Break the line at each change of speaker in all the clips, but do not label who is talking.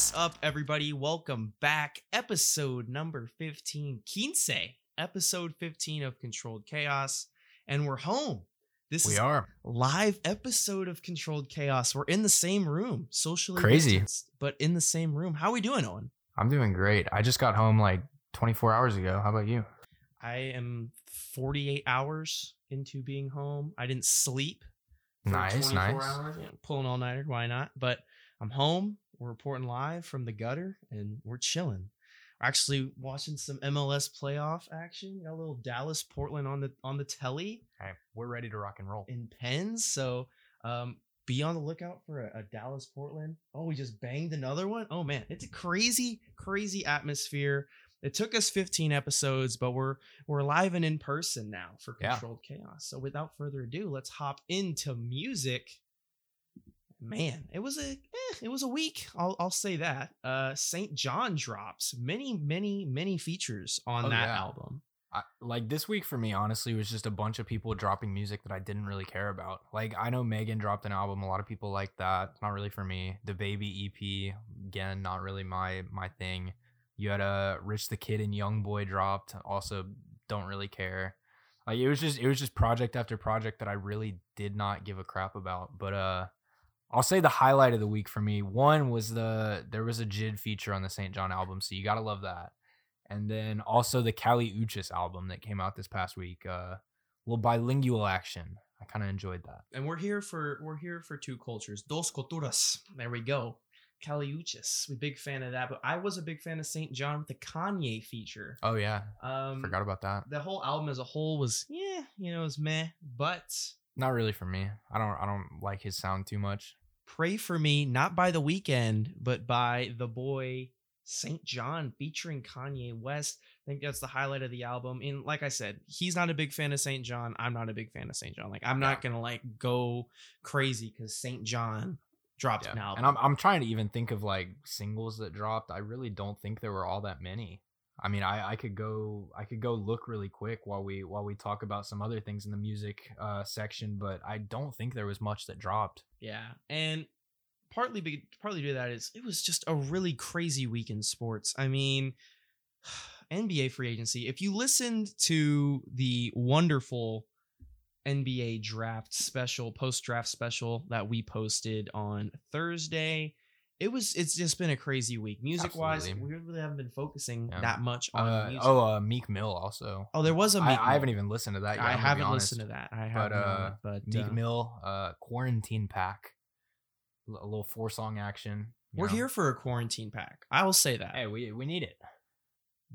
What's up, everybody? Welcome back. Episode number 15, Quince, episode 15 of Controlled Chaos. And we're home. This
We
is
are.
live episode of Controlled Chaos. We're in the same room, socially
Crazy.
distanced, but in the same room. How are we doing, Owen?
I'm doing great. I just got home like 24 hours ago. How about you?
I am 48 hours into being home. I didn't sleep.
Nice,
24
nice.
Hours. Yeah, pulling all nighter. Why not? But I'm home. We're reporting live from the gutter, and we're chilling. We're actually watching some MLS playoff action. Got a little Dallas Portland on the on the telly
we're ready to rock and roll.
in pens. So um, be on the lookout for a, a Dallas Portland. Oh, we just banged another one. Oh man, it's a crazy, crazy atmosphere. It took us 15 episodes, but we're we're live and in person now for
Yeah.
Controlled Chaos. So without further ado, let's hop into music. Man, it was a eh, it was a week. I'll I'll say that. Uh, Saint John drops many many many features on
Oh,
that
yeah.
album.
I, like this week for me, honestly, was just a bunch of people dropping music that I didn't really care about. Like I know Megan dropped an album. A lot of people like that. Not really for me. DaBaby EP, again, not really my my thing. You had a Rich the Kid and Young Boy dropped. Also, don't really care. Like it was just it was just project after project that I really did not give a crap about. But uh, I'll say the highlight of the week for me. One was the there was a Jid feature on the St. John album, so you gotta love that. And then also the Kali Uchis album that came out this past week. Uh, little bilingual action. I kind of enjoyed that.
and we're here for we're here for two cultures dos culturas there we go Kali Uchis we big fan of that but i was a big fan of saint john with the kanye feature
Oh yeah,
um
forgot about that.
the whole album as a whole was yeah you know it was meh but
Not really for me. I don't I don't like his sound too much.
Pray for me not by the Weeknd but by the boy saint john featuring kanye west i think that's the highlight of the album and like i said he's not a big fan of saint john i'm not a big fan of saint john like i'm not gonna like go crazy because saint john dropped
Yeah.
an album
And I'm I'm trying to even think of like singles that dropped. I really don't think there were all that many. I mean, I, I could go I could go look really quick while we while we talk about some other things in the music uh, section, but I don't think there was much that dropped.
Yeah, and partly be, partly due to that is it was just a really crazy week in sports. I mean, NBA free agency. If you listened to the wonderful NBA draft special, post draft special that we posted on Thursday, it was it's just been a crazy week. Music wise, we really haven't been focusing
Yeah.
that much on
Uh,
music.
oh, uh, Meek Mill also.
oh, there was a
I,
Meek
I haven't
Mill.
even listened to that yet.
I haven't listened to that. I
But
haven't.
uh,
but
Meek
uh,
Mill, uh, quarantine pack, L- a little four song action. you
we're
know?
here for a quarantine pack. I will say that.
Hey, we we need it.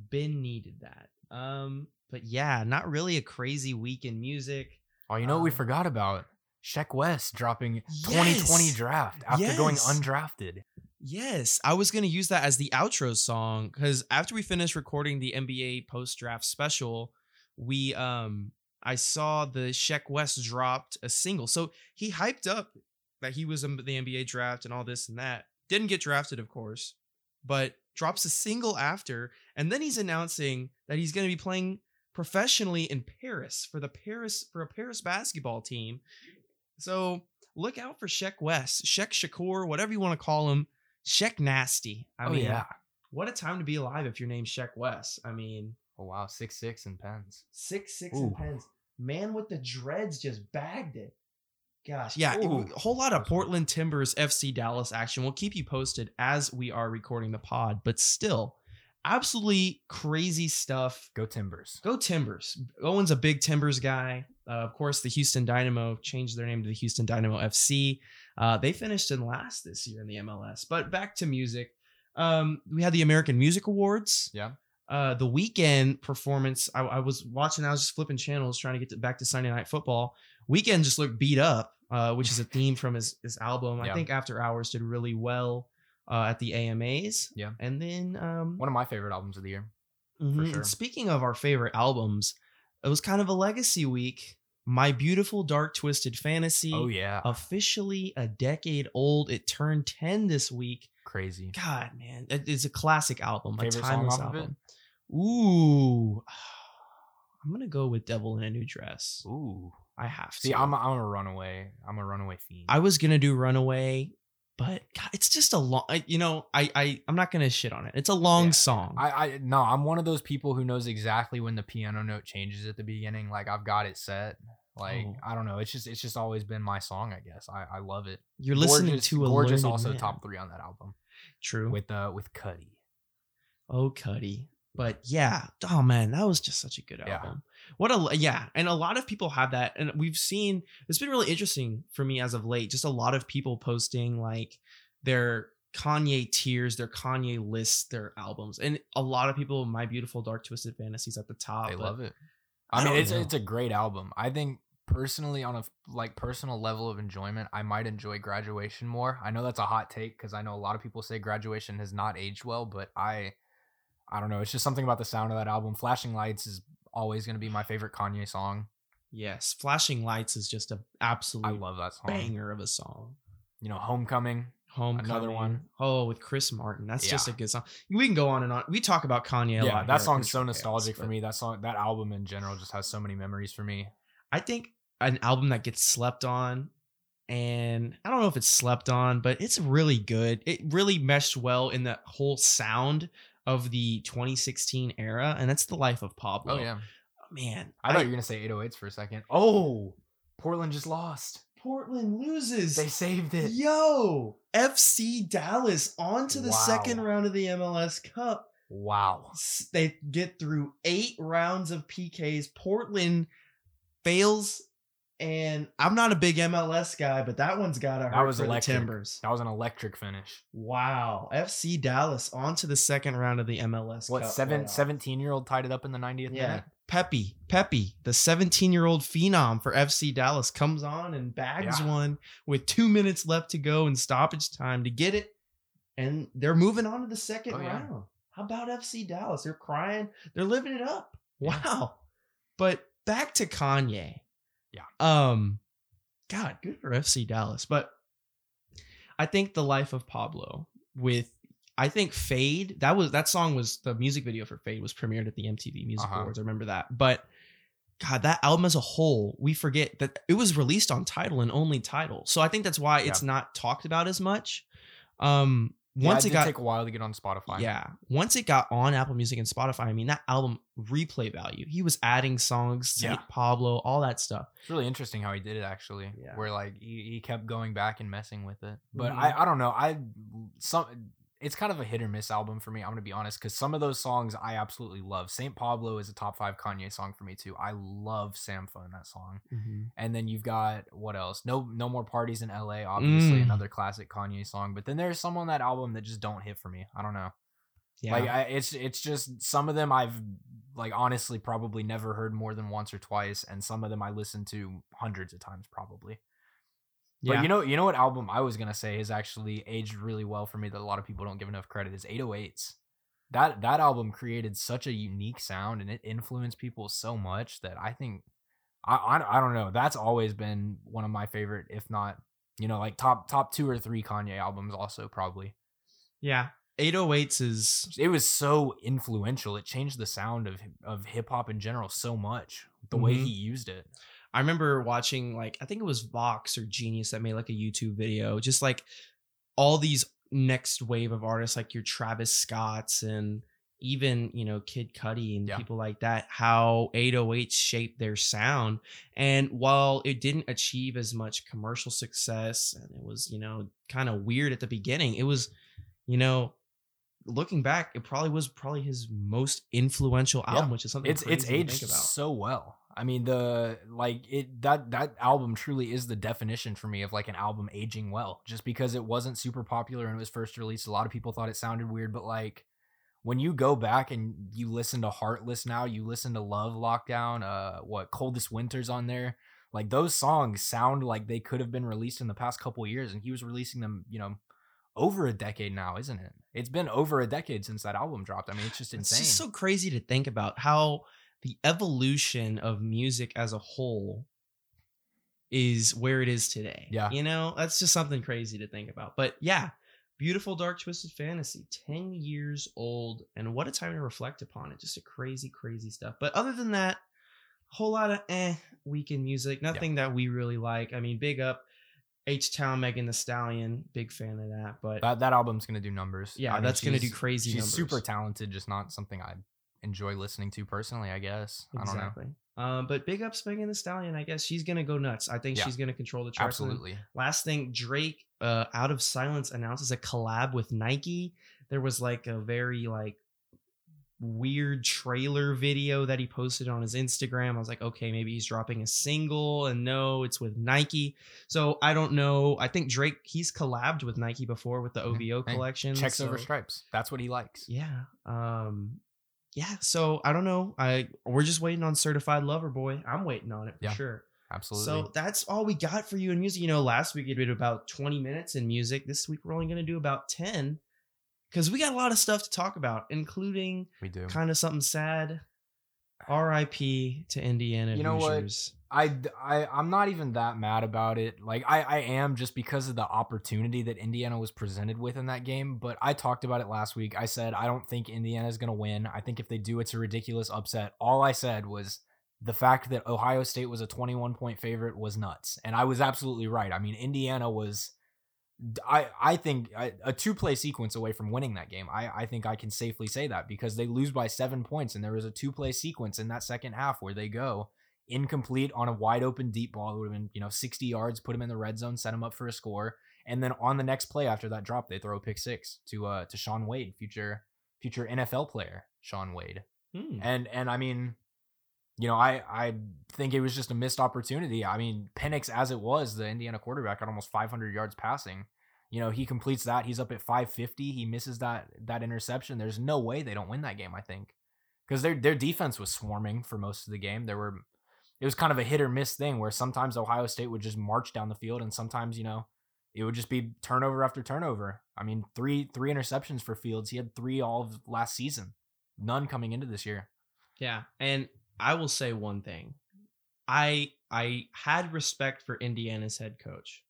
been needed that. Um, but yeah, not really a crazy week in music.
Oh, you know what we
Um,
forgot about? Sheck West dropping 2020 draft after going undrafted.
Yes, I was gonna use that as the outro song because after we finished recording the NBA post draft special, we um I saw the Sheck West dropped a single. So he hyped up that he was in the NBA draft and all this and that. Didn't get drafted, of course, but drops a single after, and then he's announcing that he's gonna be playing professionally in Paris for the Paris for a Paris basketball team. So look out for Sheck West, Sheck Shakur, whatever you want to call him. Sheck Nasty. I
oh
mean,
yeah.
what a time to be alive if your name's Sheck West. I mean,
Oh wow, six six and pens.
six six
Ooh.
and pens. Man with the dreads just bagged it. Gosh, yeah,
Ooh.
a whole lot of Portland Timbers FC Dallas action. We'll keep you posted as we are recording the pod, but still, absolutely crazy stuff.
Go Timbers.
Go Timbers. Owen's a big Timbers guy. Uh, of course, the Houston Dynamo changed their name to the Houston Dynamo FC. Uh, they finished in last this year in the MLS. But back to music. Um, we had the American Music Awards.
Yeah.
Uh, the Weeknd performance. I, I was watching. I was just flipping channels trying to get to, back to Sunday Night Football. Weeknd just looked beat up, uh, which is a theme from his his album. I think After Hours did really well uh, at the AMAs.
Yeah.
And then um,
One of my favorite albums of the year.
Mhm.
sure.
Speaking of our favorite albums, it was kind of a legacy week. My Beautiful Dark Twisted Fantasy,
Oh yeah.
officially a decade old. It turned 10 this week.
Crazy.
God, man, it is a classic album,
Favorite
a
song
timeless
off of it?
album. Ooh, I'm gonna go with Devil in a New Dress.
Ooh.
I have to.
See, I'm a, I'm a runaway. I'm a runaway fiend.
I was gonna do Runaway. But God, it's just a long. I, you know, I I I'm not gonna shit on it. It's a long
Yeah.
song.
I, I no, I'm one of those people who knows exactly when the piano note changes at the beginning. Like I've got it set. Like
Oh.
I don't know. It's just it's just always been my song. I guess I I love it.
You're listening to a
gorgeous. Also
man.
top three on that album
True.
with uh with Cudi.
Oh, Cudi. But yeah, oh man, that was just such a good
Yeah.
What a yeah, and a lot of people have that, and we've seen it's been really interesting for me as of late. Just a lot of people posting like their Kanye tiers, their Kanye lists, their albums, and a lot of people, My Beautiful Dark Twisted Fantasies at the top.
They
but
love it.
I
I mean, it's
know.
it's a great album. I think personally, on a like personal level of enjoyment, I might enjoy Graduation more. I know that's a hot take because I know a lot of people say Graduation has not aged well, but I, I don't know. It's just something about the sound of that album. Flashing Lights is always going to be my favorite Kanye song.
Yes, Flashing Lights is just an absolute
I love that song.
banger of a song.
You know, Homecoming.
Homecoming.
Another one.
Oh, with Chris Martin. That's just a good song. We can go on and on. We talk about Kanye a
yeah, that
at
song's so
Chaos,
nostalgic for me. That song, that album in general, just has so many memories for me.
I think an album that gets slept on, and I don't know if it's slept on, but it's really good. It really meshed well in the whole sound of the 2016 era, and that's the life of Pablo.
Oh yeah,
man.
I thought you were gonna say 808s for a second. Oh, Portland just lost.
Portland loses.
They saved it.
Yo, FC Dallas on to the
Wow.
second round of the MLS Cup.
Wow.
They get through eight rounds of PKs. Portland fails, and I'm not a big MLS guy, but that one's got
That
hurt
was
for
electric.
the Timbers.
That was an electric finish.
Wow, FC Dallas on to the second round of the MLS
What
Cup.
seven
playoff.
17 year old tied it up in the 90th
Yeah.
minute?
Pepi, Pepi, the 17 year old phenom for FC Dallas comes on and bags
Yeah.
one with two minutes left to go in stoppage time to get it. And they're moving on to the second
Oh, yeah.
round. How about FC Dallas? They're crying. They're living it up.
Yeah.
Wow. But back to Kanye.
Yeah.
Um, God, good for FC Dallas. But I think the life of Pablo with I think Fade, that was that song was the music video for Fade was premiered at the MTV Music
Uh-huh.
Awards. I remember that. But God, that album as a whole, we forget that it was released on Tidal and only Tidal. So I think that's why it's not talked about as much. Um
Yeah,
once
it
it
did
got
take a while to get on Spotify.
yeah. Once it got on Apple Music and Spotify, I mean, that album replay value. He was adding songs,
Yeah.
Pablo, all that stuff.
It's really interesting how he did it actually.
Yeah.
Where like he, he kept going back and messing with it. But
Mhm.
I, I don't know. I some it's kind of a hit or miss album for me. I'm gonna be honest, because some of those songs I absolutely love. Saint Pablo is a top five Kanye song for me too. I love Sampha in that song. And then you've got what else? No, no more parties in L.A. Obviously,
Mm.
another classic Kanye song. But then there's some on that album that just don't hit for me. I don't know.
Yeah.
Like I, it's it's just some of them I've like honestly probably never heard more than once or twice, and some of them I listened to hundreds of times probably. But you know, you know what album I was gonna say is actually aged really well for me that a lot of people don't give enough credit is 808s. That that album created such a unique sound and it influenced people so much that I think I I, I don't know. That's always been one of my favorite, if not you know, like top top two or three Kanye albums. Also, probably
yeah. 808s is
it was so influential. It changed the sound of of hip hop in general so much. The way
Mhm.
he used it.
I remember watching like I think it was Vox or Genius that made like a YouTube video, just like all these next wave of artists like your Travis Scotts and even you know Kid Cudi and
Yeah.
people like that, how 808 shaped their sound. And while it didn't achieve as much commercial success and it was you know kind of weird at the beginning, it was you know looking back, it probably was probably his most influential
Yeah.
album, which is something
it's it's aged so well. I mean the like it that that album truly is the definition for me of like an album aging well. Just because it wasn't super popular when it was first released, a lot of people thought it sounded weird, but like when you go back and you listen to Heartless now, you listen to Love Lockdown, uh what Coldest Winters on there, like those songs sound like they could have been released in the past couple years and he was releasing them, you know, over a decade now, isn't it? It's been over a decade since that album dropped. I mean, it's just insane It's
just so crazy to think about how the evolution of music as a whole is where it is today.
Yeah.
You know, that's just something crazy to think about. But yeah, beautiful dark twisted fantasy, 10 years old and what a time to reflect upon it. Just a crazy crazy stuff. But other than that, a whole lot of eh weekend music, nothing that we really like. I mean, big up H Town, Megan Thee Stallion, big fan of that. But
That that album's gonna do numbers.
yeah,
I mean,
that's gonna do crazy
She's
numbers.
super talented, just not something I enjoy listening to personally. I guess I don't know.
Exactly. Um, but big ups Megan Thee Stallion. I guess she's gonna go nuts. I think
Yeah.
she's gonna control the charts.
Absolutely.
Last thing, Drake, uh, out of silence announces a collab with Nike. There was like a very like weird trailer video that he posted on his Instagram. I was like, okay, maybe he's dropping a single, and no, it's with Nike. So I don't know. I think Drake he's collabed with Nike before with the OVO
Hey,
collection.
Checks over stripes. That's what he likes.
Yeah. Um. Yeah. So I don't know. I we're just waiting on Certified Lover Boy. I'm waiting on it for
Yeah.
sure.
Absolutely.
So that's all we got for you in music. You know, last week we did about 20 minutes in music. This week we're only going to do about 10 because we got a lot of stuff to talk about, including
we do.
kind of something sad. R.I.P. to Indiana
You know what? I, I I'm not even that mad about it. Like I I am just because of the opportunity that Indiana was presented with in that game. But I talked about it last week. I said I don't think Indiana is gonna win. I think if they do, it's a ridiculous upset. All I said was the fact that Ohio State was a 21 point favorite was nuts, and I was absolutely right. I mean, Indiana was. I I think I- a two play sequence away from winning that game. I I think I can safely say that because they lose by seven points, and there was a two play sequence in that second half where they go incomplete on a wide open deep ball. It would have been, you know, 60 yards, put him in the red zone, set him up for a score. And then on the next play after that drop, they throw a pick six to uh to Shaun Wade, future future NFL player, Shaun Wade.
Hmm.
And and I mean, you know, I I think it was just a missed opportunity. I mean, Penix as it was, the Indiana quarterback got almost 500 yards passing. You know, he completes that. He's up at 550. He misses that that interception. There's no way they don't win that game. I think because their their defense was swarming for most of the game. There were it was kind of a hit or miss thing where sometimes Ohio State would just march down the field and sometimes you know it would just be turnover after turnover. I mean, three three interceptions for Fields. He had three all of last season. None coming into this year.
Yeah, and I will say one thing. I I had respect for Indiana's head coach,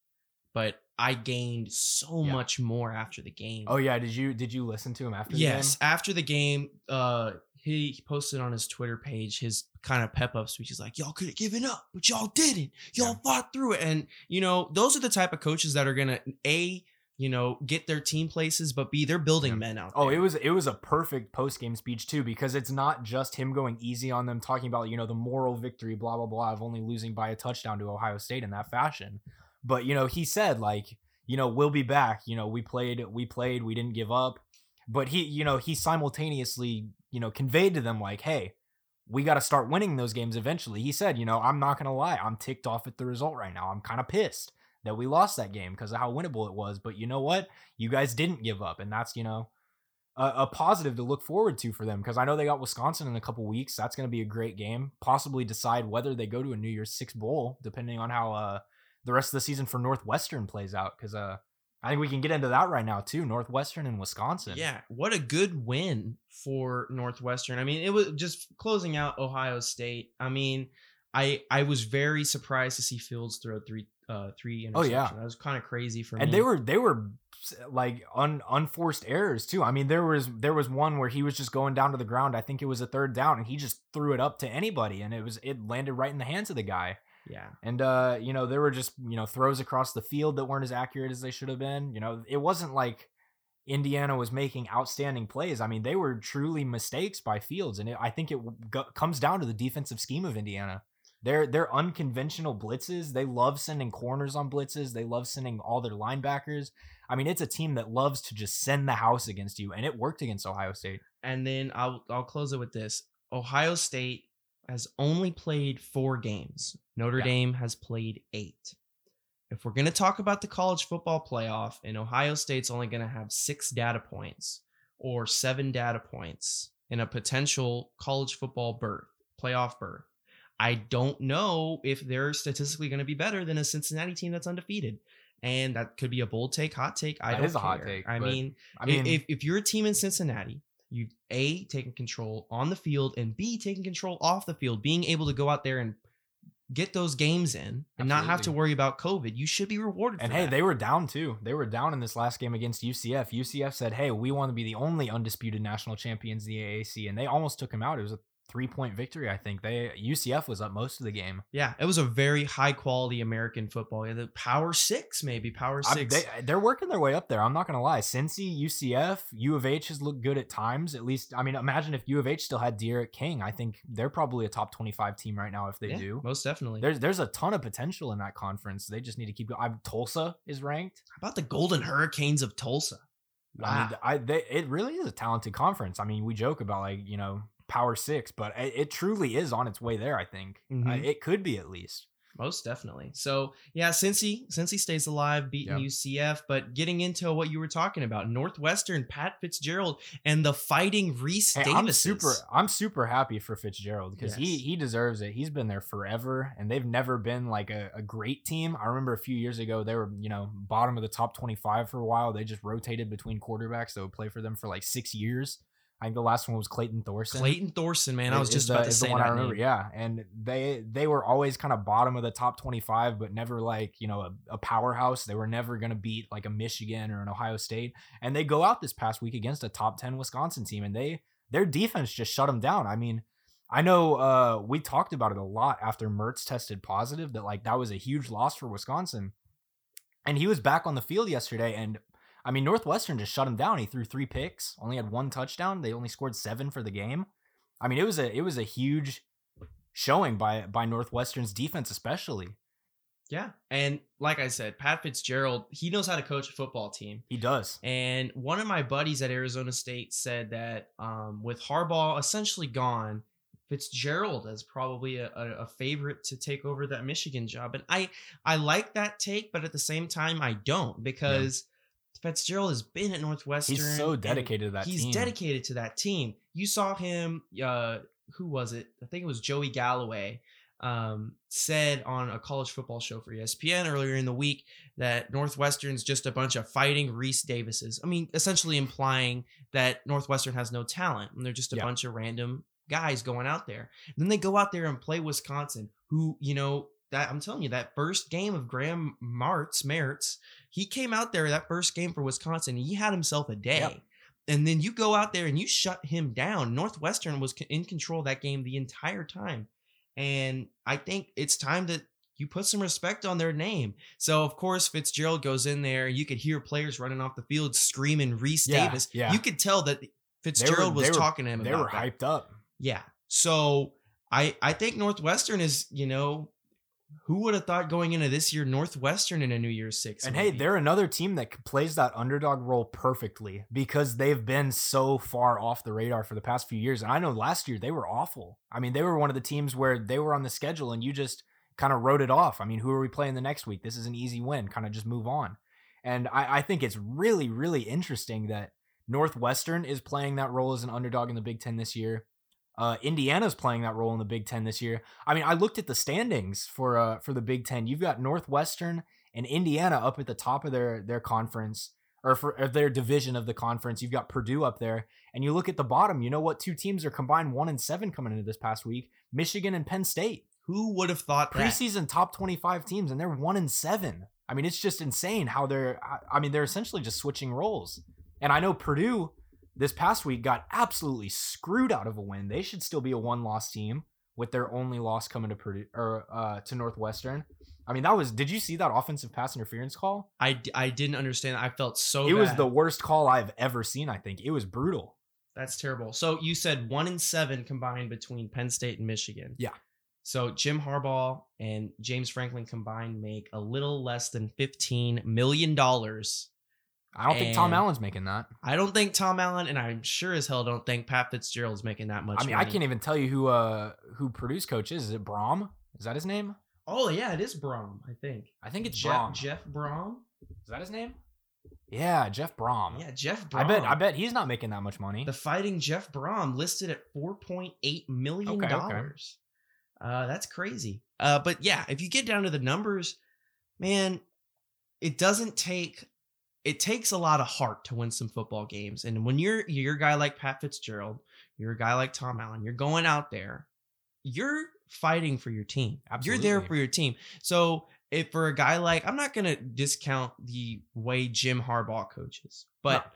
but I gained so
Yeah.
much more after the game.
Oh yeah, did you did you listen to him after the
yes, after the game, uh he posted on his Twitter page his kind of pep up speech. He's like, Y'all could have given up, but y'all didn't. Y'all
Yeah.
fought through it. And you know, those are the type of coaches that are gonna A, you know, get their team places, but B, they're building
Yeah.
men out
Oh,
there.
it was it was a perfect post game speech too because it's not just him going easy on them talking about you know the moral victory blah blah blah of only losing by a touchdown to Ohio State in that fashion, but you know he said like you know we'll be back you know we played we played we didn't give up, but he you know he simultaneously you know conveyed to them like hey we got to start winning those games eventually. He said you know I'm not gonna lie I'm ticked off at the result right now I'm kind of pissed that we lost that game because of how winnable it was, but you know what you guys didn't give up and that's you know a, a positive to look forward to for them because I know they got Wisconsin in a couple weeks. That's going to be a great game. Possibly decide whether they go to a New Year's Six bowl, depending on how uh, the rest of the season for Northwestern plays out. Because uh, I think we can get into that right now too. Northwestern and Wisconsin.
Yeah, what a good win for Northwestern. I mean, it was just closing out Ohio State. I mean, I I was very surprised to see Fields throw three uh three interceptions.
Oh, yeah.
that was kind of crazy for
and
me.
And they were they were like un, unforced errors too. I mean, there was there was one where he was just going down to the ground. I think it was a third down, and he just threw it up to anybody, and it was it landed right in the hands of the guy.
yeah.
And uh, you know, there were just, you know, throws across the field that weren't as accurate as they should have been. You know, it wasn't like Indiana was making outstanding plays. I mean, they were truly mistakes by Fields, and it, I think it go- comes down to the defensive scheme of Indiana. They're they're unconventional blitzes. They love sending corners on blitzes. They love sending all their linebackers. I mean, it's a team that loves to just send the house against you, and it worked against Ohio State.
And then I'll I'll close it with this. Ohio State has only played 4 games. Notre
Yeah.
Dame has played 8. If we're going to talk about the college football playoff and Ohio State's only going to have 6 data points or 7 data points in a potential college football berth, playoff berth. I don't know if they're statistically going to be better than a Cincinnati team that's undefeated. And that could be a bold take, hot take. I
That
don't
is a hot take,
I mean,
I mean,
if, if you're a team in Cincinnati, you a taking control on the field and b taking control off the field, being able to go out there and get those games in and not have to worry about COVID. You should be rewarded.
And hey,
that.
they were down too. They were down in this last game against UCF. UCF said, "Hey, we want to be the only undisputed national champions in the AAC," and they almost took him out. It was a three point victory. I think they UCF was up most of the game.
Yeah, it was a very high quality American football. Yeah, the Power Six, maybe Power
I-
Six.
they, they're working their way up there. I'm not gonna lie. Cincy, UCF, U of H has looked good at times. At least, I mean, imagine if U of H still had D'Eriq King. I think they're probably a top 25 team right now if they
Yeah,
do.
most definitely.
There's there's a ton of potential in that conference. They just need to keep going. I'm, Tulsa is ranked.
How about the Golden Hurricanes of Tulsa?
I mean, I they, it really is a talented conference. I mean, we joke about like you know Power Six, but it, it truly is on its way there. I think Uh,
Mhm.
it could be at least.
Most definitely. So yeah, Cincy, Cincy stays alive, beating
Yeah.
UCF. But getting into what you were talking about, Northwestern, Pat Fitzgerald, and the Fighting Rece
Hey,
Davis.
I'm super I'm super happy for Fitzgerald because he he deserves it. He's been there forever and they've never been like a, a great team. I remember a few years ago they were, you know, bottom of the top 25 for a while. They just rotated between quarterbacks that would play for them for like 6 years. I think the last one was Clayton Thorson.
Clayton Thorson, man. I was just
the-
about to say
the one
that
I remember.
name.
Yeah, and they they were always kind of bottom of the top twenty five, but never like you know a, a powerhouse. They were never going to beat like a Michigan or an Ohio State. And they go out this past week against a top ten Wisconsin team, and they their defense just shut them down. I mean. I know uh, we talked about it a lot after Mertz tested positive that like that was a huge loss for Wisconsin. And he was back on the field yesterday and I mean Northwestern just shut him down. He threw 3 picks, only had one touchdown. They only scored 7 for the game. I mean, it was a it was a huge showing by by Northwestern's defense, especially.
Yeah. And like I said, Pat Fitzgerald, he knows how to coach a football team.
He does.
And one of my buddies at Arizona State said that um, with Harbaugh essentially gone, Fitzgerald is probably a, a, a favorite to take over that Michigan job. And I I like that take, but at the same time I don't because Fitzgerald has been at Northwestern.
He's so dedicated to that
he's
team.
dedicated to that team. You saw him. Uh, who was it? I think it was Joey Galloway. Um, said on a college football show for ESPN earlier in the week that Northwestern's just a bunch of fighting Rece Davises. I mean, essentially implying that Northwestern has no talent and they're just a
Yeah.
bunch of random guys going out there. And then they go out there and play Wisconsin, who you know that I'm telling you that first game of Graham Martz Mertz, he came out there that first game for Wisconsin. He had himself a day.
Yep.
And then you go out there and you shut him down. Northwestern was in control of that game the entire time. And I think it's time that you put some respect on their name. So, of course, Fitzgerald goes in there. You could hear players running off the field screaming Rece
Yeah,
Davis.
yeah.
You could tell that Fitzgerald was
were-
talking to him
They were
that.
hyped up.
Yeah. So I I think Northwestern is, you know, who would have thought going into this year Northwestern in a New Year's Six?
And hey, they're another team that plays that underdog role perfectly because they've been so far off the radar for the past few years. And I know last year they were awful. I mean, they were one of the teams where they were on the schedule and you just kind of wrote it off. I mean, who are we playing the next week? This is an easy win. Kind of just move on. And I, I think it's really, really interesting that Northwestern is playing that role as an underdog in the Big Ten this year. Uh, Indiana's playing that role in the Big Ten this year. I mean, I looked at the standings for uh for the Big Ten. You've got Northwestern and Indiana up at the top of their their conference or for of their division of the conference. You've got Purdue up there, and you look at the bottom. You know what? Two teams are combined one and seven coming into this past week: Michigan and Penn State.
who would have thought that?
Preseason top twenty five teams, and they're one and seven. I mean, it's just insane how they're. I mean, they're essentially just switching roles. And I know Purdue this past week got absolutely screwed out of a win. They should still be a one loss team with their only loss coming to Purdue or uh, to Northwestern. I mean, that was. Did you see that offensive pass interference call?
I I didn't understand. I felt so
it was the worst call I've ever seen. I think it was brutal.
That's terrible. So you said one in seven combined between Penn State and Michigan.
Yeah.
So Jim Harbaugh and James Franklin combined make a little less than fifteen million dollars.
I don't think Tom Allen's making that.
I don't think Tom Allen, and I'm sure as hell don't think Pat Fitzgerald's making that much.
I mean, I can't even tell you who uh who Purdue's coach is. Is it Brohm? Is that his name?
Oh yeah, it is Brohm. I think
I think it's
Jeff
Brohm.
Jeff Brohm.
Is that his name? Yeah, Jeff Brohm.
Yeah, Jeff
Brohm.
I
bet I bet he's not making that much money.
the fighting Jeff Brohm listed at four point eight million
Okay, okay.
dollars. Uh, that's crazy. Uh, but yeah, if you get down to the numbers, man, it doesn't take. It takes a lot of heart to win some football games, and when you're you're a guy like Pat Fitzgerald, you're a guy like Tom Allen, you're going out there, you're fighting for your team. You're there for your team. So if for a guy like, I'm not gonna discount the way Jim Harbaugh coaches, but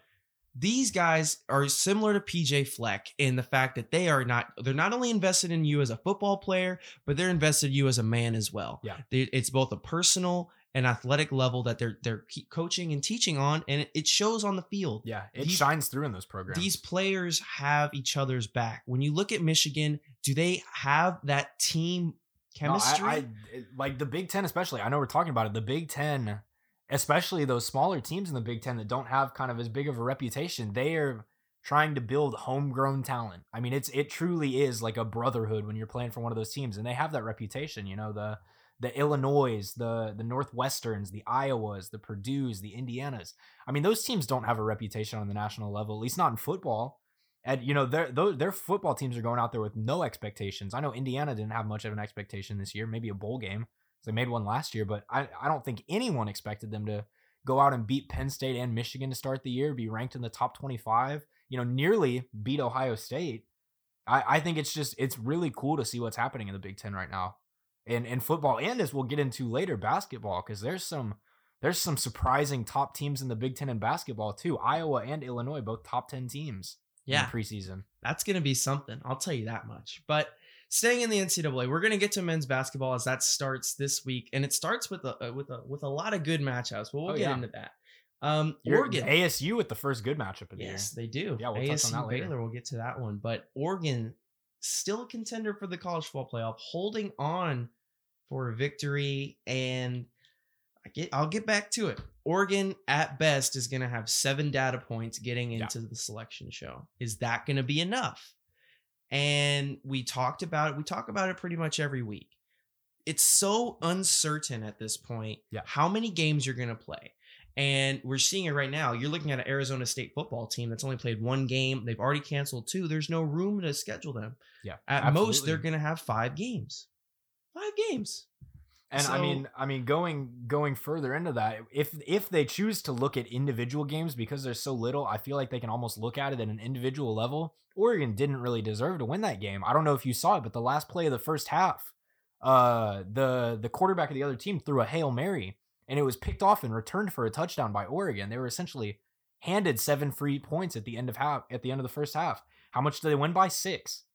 these guys are similar to PJ Fleck in the fact that they are not they're not only invested in you as a football player, but they're invested in you as a man as well.
Yeah.
It's both a personal and athletic level that they're they're coaching and teaching on, and it, shows on the field.
Yeah, it
These-
shines through in those programs.
These players have each other's back. When you look at Michigan, do they have that team
No, I-
chemistry?
I, like the Big Ten, especially. I know we're talking about it. The Big Ten, especially those smaller teams in the Big Ten that don't have kind of as big of a reputation, they are trying to build homegrown talent. I mean, it's it truly is like a brotherhood when you're playing for one of those teams, and they have that reputation. You know, the the Illinois, the the Northwesterns, the Iowas, the Purdue's, the Indianas. I mean, those teams don't have a reputation on the national level, at least not in football. And you know, their their football teams are going out there with no expectations. I know Indiana didn't have much of an expectation this year, maybe a bowl game. They made one last year, but I, I don't think anyone expected them to go out and beat Penn State and Michigan to start the year, be ranked in the top 25, you know, nearly beat Ohio State. I, I think it's just it's really cool to see what's happening in the Big Ten right now. In in football and as we'll get into later, basketball, because there's some there's some surprising top teams in the Big Ten in basketball too. Iowa and Illinois, both top 10 teams
yeah,
in preseason.
that's going to be something. I'll tell you that much. But staying in the NCAA, we're going to get to men's basketball as that starts this week, and it starts with a uh, with a with a lot of good matchups. But we'll
Oh,
get
yeah.
into that. Um,
You're-
Oregon,
ASU with the first good matchup of the
yes, they do.
Yeah, we'll touch
ASU
on that later.
Baylor. We'll get to that one, but Oregon still a contender for the college football playoff, holding on for a victory. And I get, I'll get back to it. Oregon at best is going to have seven data points getting
Yeah.
into the selection show. Is that going to be enough? And we talked about it. We talk about it pretty much every week. It's so uncertain at this point
Yeah.
how many games you're going to play. And we're seeing it right now. You're looking at an Arizona State football team that's only played one game. They've already canceled two. There's no room to schedule them.
Yeah.
At most, they're going to have five games. Five games.
And I mean, I mean, going going further into that, if if they choose to look at individual games because there's so little, I feel like they can almost look at it at an individual level. Oregon didn't really deserve to win that game. I don't know if you saw it, but the last play of the first half, uh, the the quarterback of the other team threw a hail mary, and it was picked off and returned for a touchdown by Oregon. They were essentially handed seven free points at the end of half at the end of the first half. How much did they win by? Six.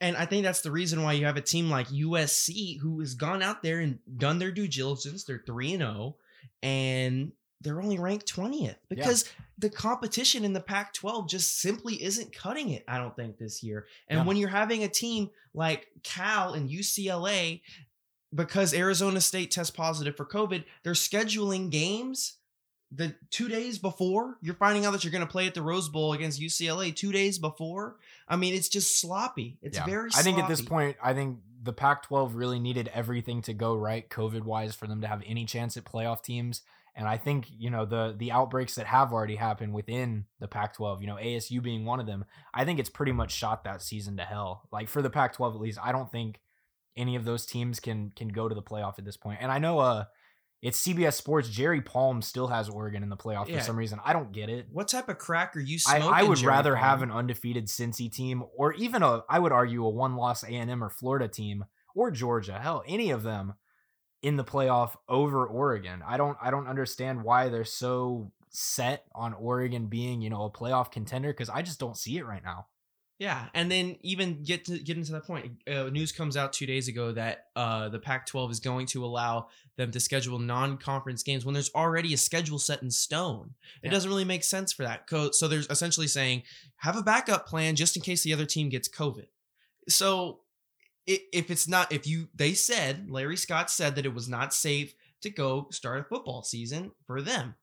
And I think that's the reason why you have a team like USC who has gone out there and done their due diligence. They're 3 and 0 and they're only ranked 20th because the competition in the Pac 12 just simply isn't cutting it, I don't think, this year. And
Yeah.
when you're having a team like Cal and UCLA, because Arizona State tests positive for COVID, they're scheduling games the two days before. You're finding out that you're going to play at the Rose Bowl against UCLA two days before. I mean, it's just sloppy. It's
Yeah.
very
I think at this point, I think the Pac 12 really needed everything to go right COVID wise for them to have any chance at playoff teams. And I think, you know, the the outbreaks that have already happened within the Pac 12, you know, ASU being one of them, I think it's pretty much shot that season to hell. Like for the Pac 12 at least, I don't think any of those teams can can go to the playoff at this point. And I know uh it's CBS Sports. Jerry Palm still has Oregon in the playoff
Yeah.
for some reason. I don't get it.
What type of crack are you
I,
smoking?
I would
Jerry
rather
Palm?
have an undefeated Cincy team, or even a I would argue a one loss A and M or Florida team, or Georgia, hell, any of them in the playoff over Oregon. I don't I don't understand why they're so set on Oregon being you know a playoff contender because I just don't see it right now.
Yeah, and then even get to get into that point. Uh, news comes out two days ago that uh, the Pac-12 is going to allow them to schedule non-conference games when there's already a schedule set in stone. It
Yeah.
doesn't really make sense for that. So there's essentially saying have a backup plan just in case the other team gets COVID. So if it's not, if you, they said Larry Scott said that it was not safe to go start a football season for them.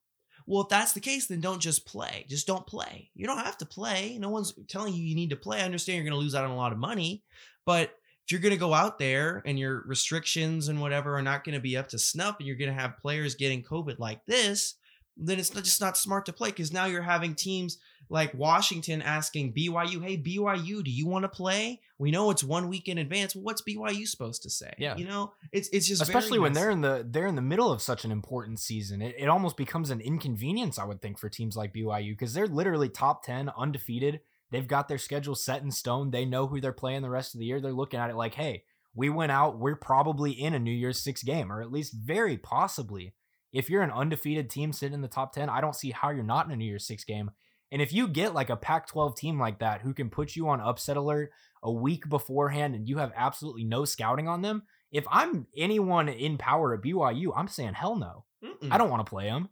Well, if that's the case, then don't just play. Just don't play. You don't have to play. No one's telling you you need to play. I understand you're going to lose out on a lot of money, but if you're going to go out there and your restrictions and whatever are not going to be up to snuff, and you're going to have players getting COVID like this, then it's just not smart to play because now you're having teams like Washington asking BYU, "Hey BYU, do you want to play?" We know it's one week in advance. Well, what's BYU supposed to say?
Yeah.
you know, it's it's just very
Especially when
messy.
they're in the they're in the middle of such an important season. It, it almost becomes an inconvenience, I would think, for teams like BYU because they're literally top ten, undefeated. They've got their schedule set in stone. They know who they're playing the rest of the year. They're looking at it like, hey, we went out. We're probably in a New Year's Six game, or at least very possibly. If you're an undefeated team sitting in the top ten, I don't see how you're not in a New Year's Six game. And if you get like a Pac 12 team like that who can put you on upset alert a week beforehand and you have absolutely no scouting on them, if I'm anyone in power at BYU, I'm saying hell no.
Mm-mm.
I don't want to play them.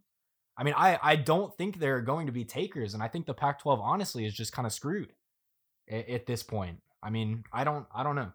I mean, I, I don't think they're going to be takers. And I think the Pac 12 honestly is just kind of screwed at, at this point. I mean, I don't I don't know.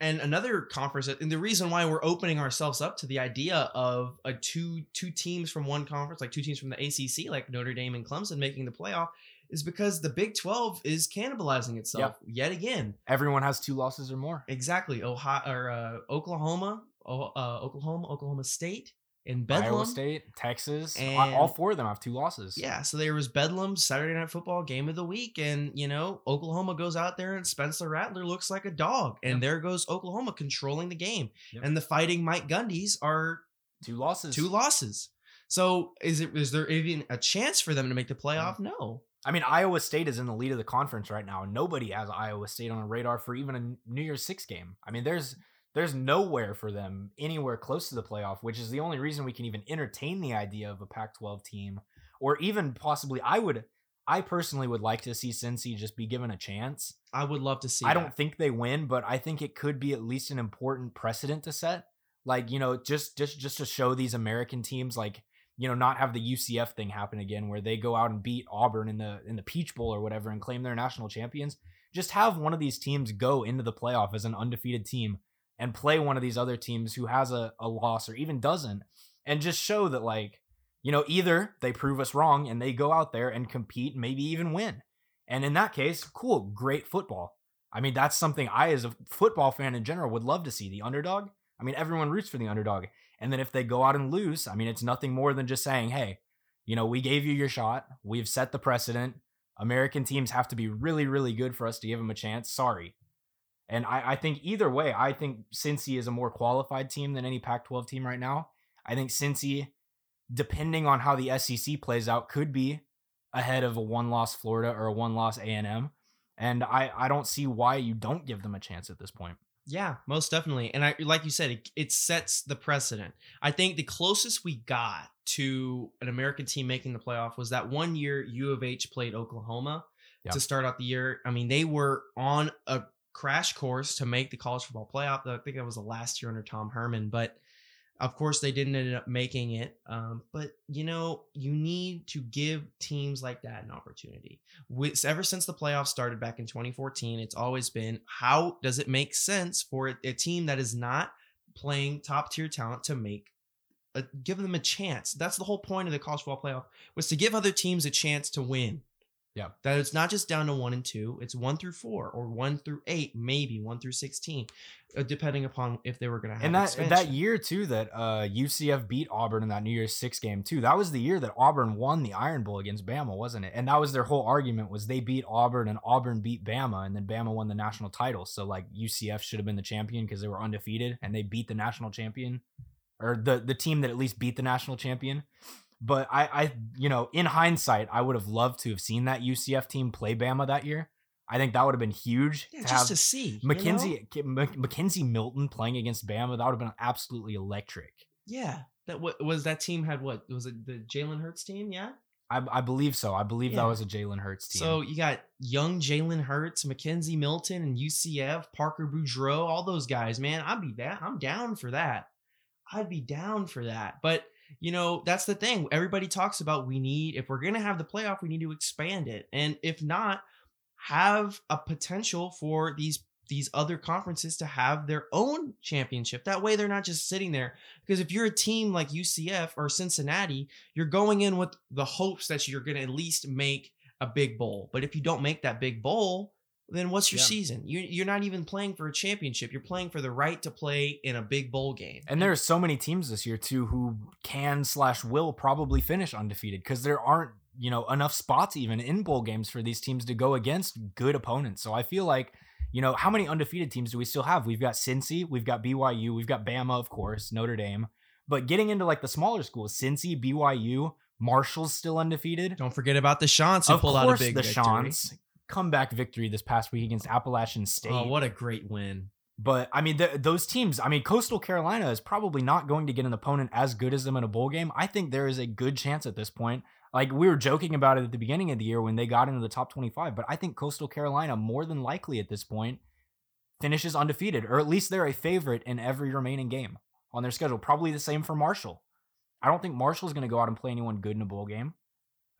And another conference and the reason why we're opening ourselves up to the idea of a two two teams from one conference like two teams from the ACC like Notre Dame and Clemson making the playoff is because the Big 12 is cannibalizing itself yet again.
Everyone has two losses or more.
exactly. Ohio or uh, Oklahoma oh, uh, Oklahoma Oklahoma State and
Iowa
Bedlam
State, Texas, all-
And-
all four of them have two losses.
yeah so there was Bedlam Saturday Night Football game of the week and you know Oklahoma goes out there and Spencer Rattler looks like a dog and
Yep.
there goes Oklahoma controlling the game
Yep.
and the fighting Mike Gundys are
two losses.
two losses. So is it is there even a chance for them to make the mm-hmm. playoff? No.
I mean, Iowa State is in the lead of the conference right now. Nobody has Iowa State on the radar for even a New Year's Six game. I mean, there's there's nowhere for them anywhere close to the playoff, which is the only reason we can even entertain the idea of a Pac-12 team, or even possibly. I would, I personally would like to see Cincy just be given a chance.
I would love to see.
I don't think they win, but I think it could be at least an important precedent to set. Like, you know, just just just to show these American teams like, you know, not have the UCF thing happen again where they go out and beat Auburn in the in the Peach Bowl or whatever and claim they're national champions. Just have one of these teams go into the playoff as an undefeated team and play one of these other teams who has a, a loss or even doesn't and just show that like, you know, either they prove us wrong and they go out there and compete, maybe even win. And in that case, cool, great football. I mean, that's something I, as a football fan in general, would love to see the underdog. I mean, everyone roots for the underdog. And then if they go out and lose, I mean, it's nothing more than just saying, hey, you know, we gave you your shot. We've set the precedent. American teams have to be really, really good for us to give them a chance. Sorry. And I, I think either way, I think Cincy is a more qualified team than any Pac 12 team right now. I think Cincy, depending on how the SEC plays out, could be ahead of a one loss Florida or a one loss A&M. And I, I don't see why you don't give them a chance at this point.
Yeah, most definitely. And I like you said, it, it sets the precedent. I think the closest we got to an American team making the playoff was that one year U of H played Oklahoma
Yeah.
to start out the year. I mean, they were on a crash course to make the college football playoff. I think that was the last year under Tom Herman, but of course they didn't end up making it. Um, but you know, you need to give teams like that an opportunity. With, ever since the playoffs started back in 2014, it's always been how does it make sense for a, a team that is not playing top tier talent to make a, give them a chance. That's the whole point of the college football playoff was to give other teams a chance to win.
Yeah.
That it's not just down to one and two, it's one through four or one through eight, maybe one through 16, uh, depending upon if they were going to have
and that
expansion.
that year too that uh UCF beat Auburn in that New Year's Six game too. That was the year that Auburn won the Iron Bowl against Bama, wasn't it? And that was their whole argument was they beat Auburn and Auburn beat Bama, and then Bama won the national title. So like UCF should have been the champion because they were undefeated and they beat the national champion, or the the team that at least beat the national champion. But I, I, you know, in hindsight, I would have loved to have seen that UCF team play Bama that year. I think that would have been huge.
yeah,
to
just
have
to see. you know?
McKenzie McKenzie Milton playing against Bama, that would have been absolutely electric.
Yeah. That what was that team had what? Was it the Jalen Hurts team? Yeah.
I, I believe so. I believe
Yeah.
that was a Jalen Hurts team.
So you got young Jalen Hurts, McKenzie Milton, and UCF, Parker Boudreaux, all those guys, man. I'd be that. I'm down for that. I'd be down for that. But you know, that's the thing. Everybody talks about we need if we're gonna have the playoff, we need to expand it. And if not, have a potential for these these other conferences to have their own championship. That way they're not just sitting there. Because if you're a team like UCF or Cincinnati, you're going in with the hopes that you're gonna at least make a big bowl. But if you don't make that big bowl, then what's your
Yeah.
season? You, you're not even playing for a championship. You're playing for the right to play in a big bowl game.
and there are so many teams this year too who can slash will probably finish undefeated because there aren't you know enough spots even in bowl games for these teams to go against good opponents. So I feel like you know how many undefeated teams do we still have? We've got Cincy, we've got BYU, we've got Bama, of course, Notre Dame. But getting into like the smaller schools, Cincy, BYU, Marshall's still undefeated.
Don't forget about the Chants who
of
pulled out a big
the
victory.
Chants comeback victory this past week against Appalachian State.
Oh, what a great win!
But I mean, th- those teams. I mean, Coastal Carolina is probably not going to get an opponent as good as them in a bowl game. I think there is a good chance at this point. Like we were joking about it at the beginning of the year when they got into the top 25, but I think Coastal Carolina more than likely at this point finishes undefeated, or at least they're a favorite in every remaining game on their schedule. Probably the same for Marshall. I don't think Marshall's going to go out and play anyone good in a bowl game.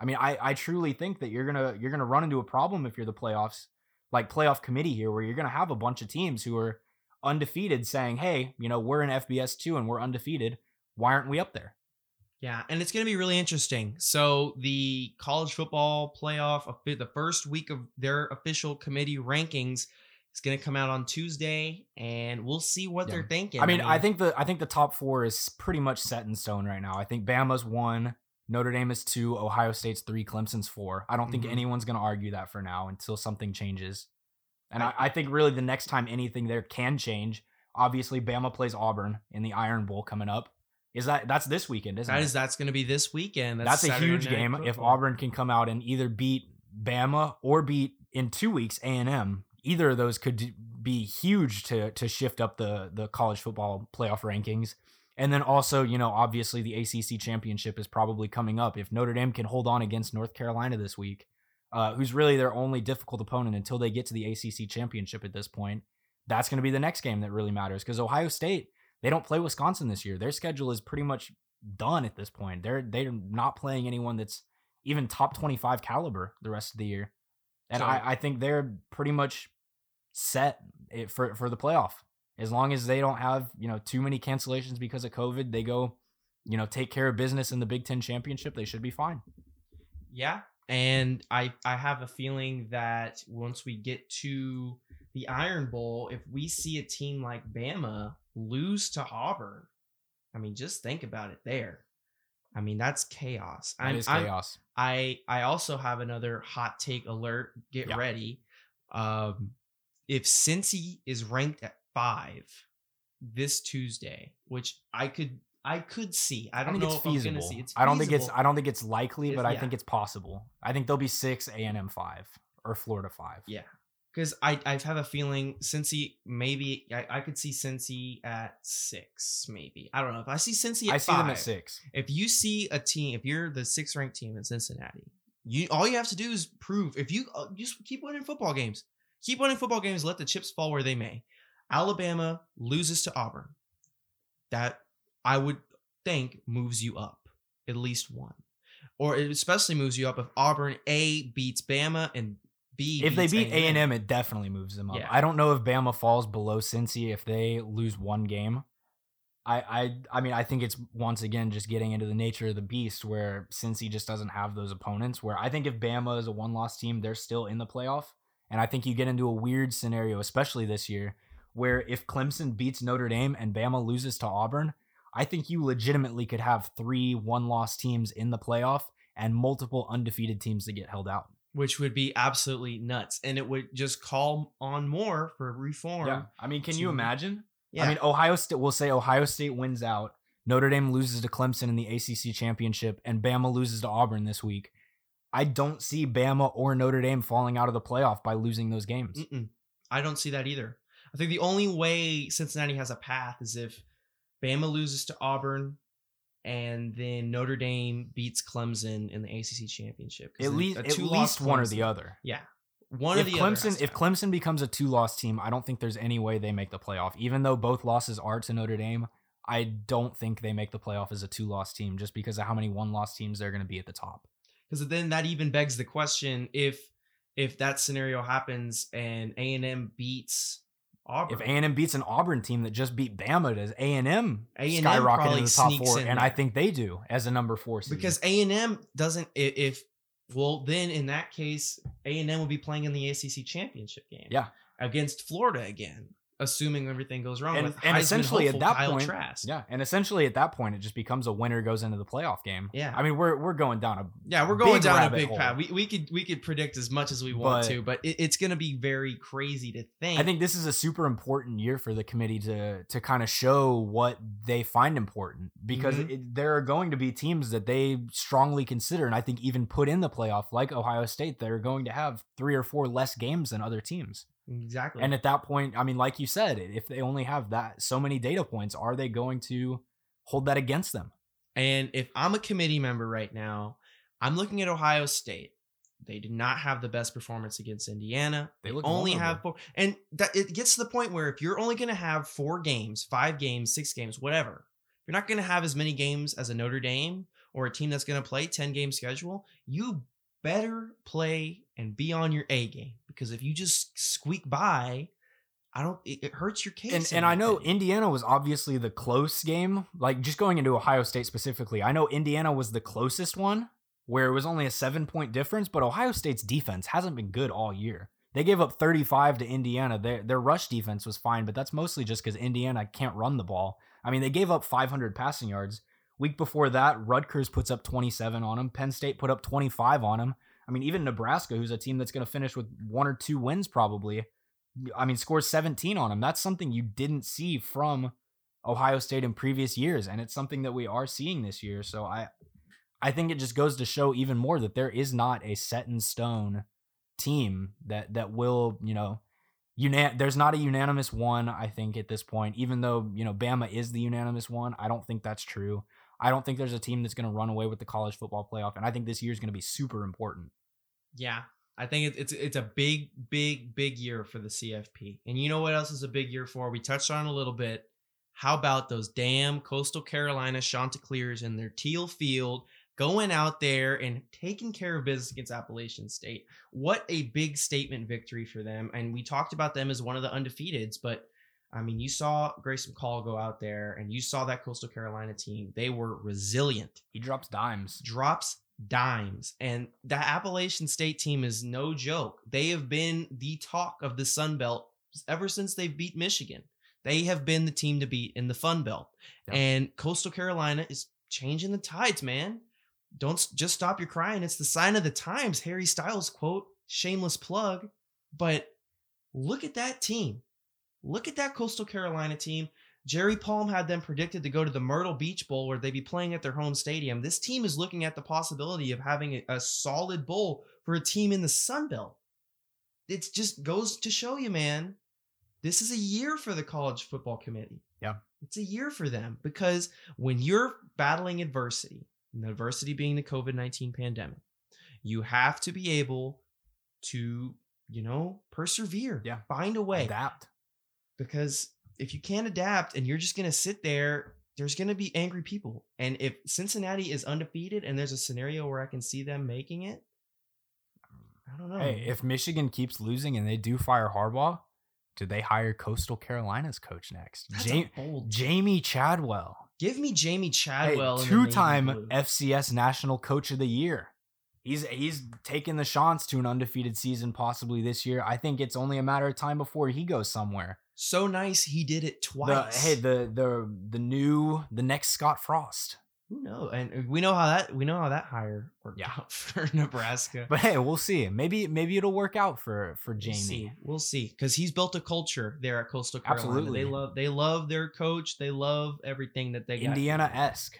I mean, I, I truly think that you're gonna you're gonna run into a problem if you're the playoffs, like playoff committee here, where you're gonna have a bunch of teams who are undefeated saying, "Hey, you know, we're in FBS two and we're undefeated. Why aren't we up there?"
Yeah, and it's going to be really interesting. So the college football playoff, the first week of their official committee rankings, is going to come out on Tuesday, and we'll see what
Yeah.
they're thinking.
I mean, I think the I think the top four is pretty much set in stone right now. I think Bama's one, Notre Dame is two, Ohio State's three, Clemson's four. I don't think
Mhm.
anyone's going to argue that for now until something changes. And I, I think really the next time anything there can change, obviously Bama plays Auburn in the Iron Bowl coming up. Is that that's this weekend? Isn't
that
it?
is that's going to be this weekend.
That's, a huge game. If Auburn can come out and either beat Bama or beat in two weeks A and M, either of those could be huge to to shift up the the college football playoff rankings. And then also, you know, obviously the ACC championship is probably coming up. If Notre Dame can hold on against North Carolina this week, uh, who's really their only difficult opponent until they get to the ACC championship at this point, that's going to be the next game that really matters because Ohio State they don't play Wisconsin this year. Their schedule is pretty much done at this point. They're they're not playing anyone that's even top twenty five caliber the rest of the year, and
So-
I, I think they're pretty much set it for for the playoff. As long as they don't have you know too many cancellations because of COVID, they go you know take care of business in the Big Ten championship. They should be fine.
Yeah, and I I have a feeling that once we get to the Iron Bowl, if we see a team like Bama lose to Auburn, I mean, just think about it there. I mean, that's chaos.
That
I'm,
is
I'm-
chaos.
I I also have another hot take alert. Get
Yeah.
ready. Um, if Cincy is ranked at five this Tuesday, which I could I could see. I don't
think
know
it's
if I'm
feasible.
gonna see. It's
I don't think it's. I don't think it's likely, but I think it's possible. I think there'll be six A and M five or Florida five.
Yeah. because I I have a feeling Cincy maybe I, I could see Cincy at six maybe I don't know if I see Cincy at
I see
five.
them at six.
If you see a team, if you're the sixth ranked team in Cincinnati, you all you have to do is prove. If you uh, just keep winning football games, keep winning football games. Let the chips fall where they may. Alabama loses to Auburn. That I would think moves you up at least one, or it especially moves you up if Auburn A beats Bama and B
If they beat A and M, it definitely moves them up.
Yeah.
I don't know if Bama falls below Cincy if they lose one game. I, I I mean I think it's once again just getting into the nature of the beast where Cincy just doesn't have those opponents. Where I think if Bama is a one loss team, they're still in the playoff. And I think you get into a weird scenario, especially this year, where if Clemson beats Notre Dame and Bama loses to Auburn, I think you legitimately could have three one loss teams in the playoff and multiple undefeated teams that get held out.
which would be absolutely nuts, and it would just call on more for reform.
Yeah. I mean, can you imagine?
Yeah.
I mean, Ohio State. We'll say Ohio State wins out. Notre Dame loses to Clemson in the ACC championship, and Bama loses to Auburn this week. I don't see Bama or Notre Dame falling out of the playoff by losing those games.
Mm-mm. I don't see that either. I think the only way Cincinnati has a path is if Bama loses to Auburn and then Notre Dame beats Clemson in the ACC championship.
At least, at least one or the other.
Yeah, one
if
or the
Clemson, if. Clemson becomes a two-loss team, I don't think there's any way they make the playoff. Even though both losses are to Notre Dame, I don't think they make the playoff as a two-loss team, just because of how many one-loss teams they're going to be at the top.
because then that even begs the question if if that scenario happens and A and M beats Auburn,
If A&M beats an Auburn team that just beat Bama, does A&M
A&M
skyrocket into the top four? And I think they do as a number four seed.
because A and M doesn't if well then in that case A and M will be playing in the ACC championship game
Yeah.
against Florida again assuming everything goes wrong
and,
with
and essentially at that
Kyle
point,
Trask.
yeah, and essentially at that point, it just becomes a winner goes into the playoff game.
Yeah.
I mean we're we're going down a
yeah we're going down a big
hole.
path we, we could we could predict as much as we want
But-
to but it, it's gonna be very crazy to think
I think this is a super important year for the committee to to kind of show what they find important because
Mhm.
it, there are going to be teams that they strongly consider and I think even put in the playoff like Ohio State that are going to have three or four less games than other teams.
Exactly.
And at that point, I mean, like you said, if they only have that so many data points, are they going to hold that against them?
And if I'm a committee member right now, I'm looking at Ohio State. They did not have the best performance against Indiana.
They
They
look
only
vulnerable.
have four, and that it gets to the point where if you're only going to have four games, five games, six games, whatever, you're not going to have as many games as a Notre Dame or a team that's going to play 10 game schedule. You better play and be on your A game because if you just squeak by, I don't. It, it hurts your case.
And, and I know
opinion.
Indiana was obviously the close game. Like just going into Ohio State specifically, I know Indiana was the closest one where it was only a seven point difference, but Ohio State's defense hasn't been good all year. They gave up 35 to Indiana. Their, their rush defense was fine, but that's mostly just because Indiana can't run the ball. I mean, they gave up 500 passing yards. Week before that, Rutgers puts up 27 on them. Penn State put up 25 on them. I mean, even Nebraska, who's a team that's going to finish with one or two wins probably, I mean, scores 17 on them. That's something you didn't see from Ohio State in previous years, and it's something that we are seeing this year. So I, I think it just goes to show even more that there is not a set in stone team that that will, you know, una- there's not a unanimous one. I think at this point, even though you know Bama is the unanimous one, I don't think that's true. I don't think there's a team that's going to run away with the college football playoff, and I think this year is going to be super important.
Yeah, I think it, it's it's a big, big, big year for the CFP. And you know what else is a big year for? We touched on a little bit. How about those damn Coastal Carolina Chanticleers in their teal field going out there and taking care of business against Appalachian State? What a big statement victory for them. And we talked about them as one of the undefeateds, but I mean, you saw Grayson McCall go out there and you saw that Coastal Carolina team. They were resilient
He drops dimes.
drops dimes. And the Appalachian State team is no joke. They have been the talk of the Sun Belt ever since they've beat Michigan. They have been the team to beat in the Fun Belt.
Yep.
And Coastal Carolina is changing the tides, man. Don't just stop your crying. It's the sign of the times. Harry Styles quote, shameless plug. But look at that team. Look at that Coastal Carolina team. Jerry Palm had them predicted to go to the Myrtle Beach Bowl where they'd be playing at their home stadium. This team is looking at the possibility of having a, a solid bowl for a team in the Sun Belt. It just goes to show you, man, this is a year for the college football committee.
Yeah.
It's a year for them because when you're battling adversity, and adversity being the COVID 19 pandemic, you have to be able to, you know, persevere.
Yeah.
Find a way
Adapt.
Because if you can't adapt and you're just going to sit there there's going to be angry people and if cincinnati is undefeated and there's a scenario where i can see them making it i don't know
Hey, if Michigan keeps losing and they do fire Harbaugh, do they hire Coastal Carolina's coach next?
That's
Ja-
bold
Jamey Chadwell,
give me
jamey
chadwell navy
two-time. FCS National Coach of the Year. He's he's taking the Chants to an undefeated season possibly this year. I think it's only a matter of time before he goes somewhere.
So nice he did it
The,
twice
hey, the the the new the next Scott Frost.
who knows and uh, we know how that we know how that hire worked
Yeah.
out for nebraska
But hey, we'll see. Maybe maybe it'll work out for for
We'll
Jamey.
see. We'll see. Because he's built a culture there at Coastal Carolina.
Absolutely.
They love they love their coach. They love everything that they got.
Indiana esque.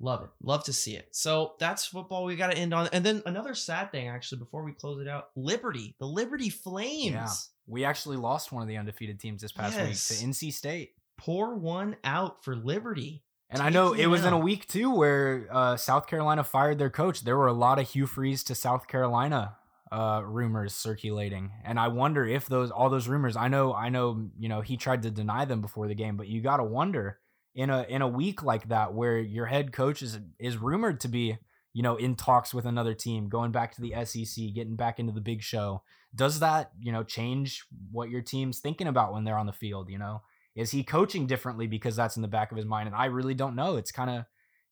Love it. Love to see it. So that's football. We got to end on. And then another sad thing, actually, before we close it out Liberty, the Liberty Flames.
Yeah. We actually lost one of the undefeated teams this past
Yes.
week to NC State.
Pour one out for Liberty.
And I know it was in a week too where uh, South Carolina fired their coach. There were a lot of Hugh Freeze to South Carolina uh, rumors circulating, and I wonder if those all those rumors. I know, I know, you know, he tried to deny them before the game, but you got to wonder in a in a week like that where your head coach is is rumored to be you know in talks with another team, going back to the SEC, getting back into the big show. Does that you know change what your team's thinking about when they're on the field? You know, is he coaching differently because that's in the back of his mind? And I really don't know. It's kind of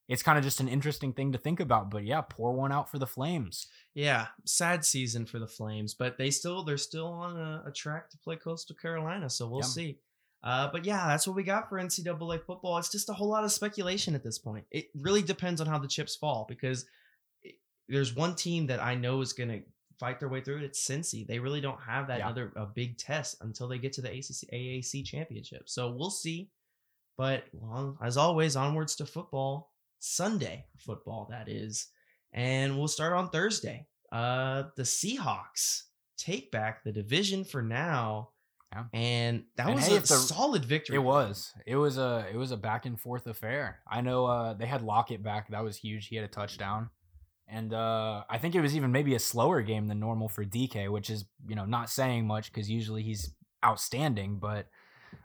it's kind of just an interesting thing to think about. But yeah, pour one out for the Flames.
Yeah, sad season for the Flames, but they still they're still on a, a track to play Coastal Carolina, so we'll
Yeah.
see. Uh, but yeah, that's what we got for NCAA football. It's just a whole lot of speculation at this point. It really depends on how the chips fall because it- there's one team that I know is going to fight their way through it. It's Cincy. They really don't have that
Yeah.
other a big test until they get to the ACC, AAC championship. So we'll see. But long, as always, onwards to football. Sunday football, that is. And we'll start on Thursday. Uh, the Seahawks take back the division for now.
Yeah.
And that
And
was
hey,
a solid victory.
It was. It was a it was a back and forth affair. I know uh they had Lockett back. That was huge. He had a touchdown. And uh I think it was even maybe a slower game than normal for DK, which is, you know, not saying much cuz usually he's outstanding, but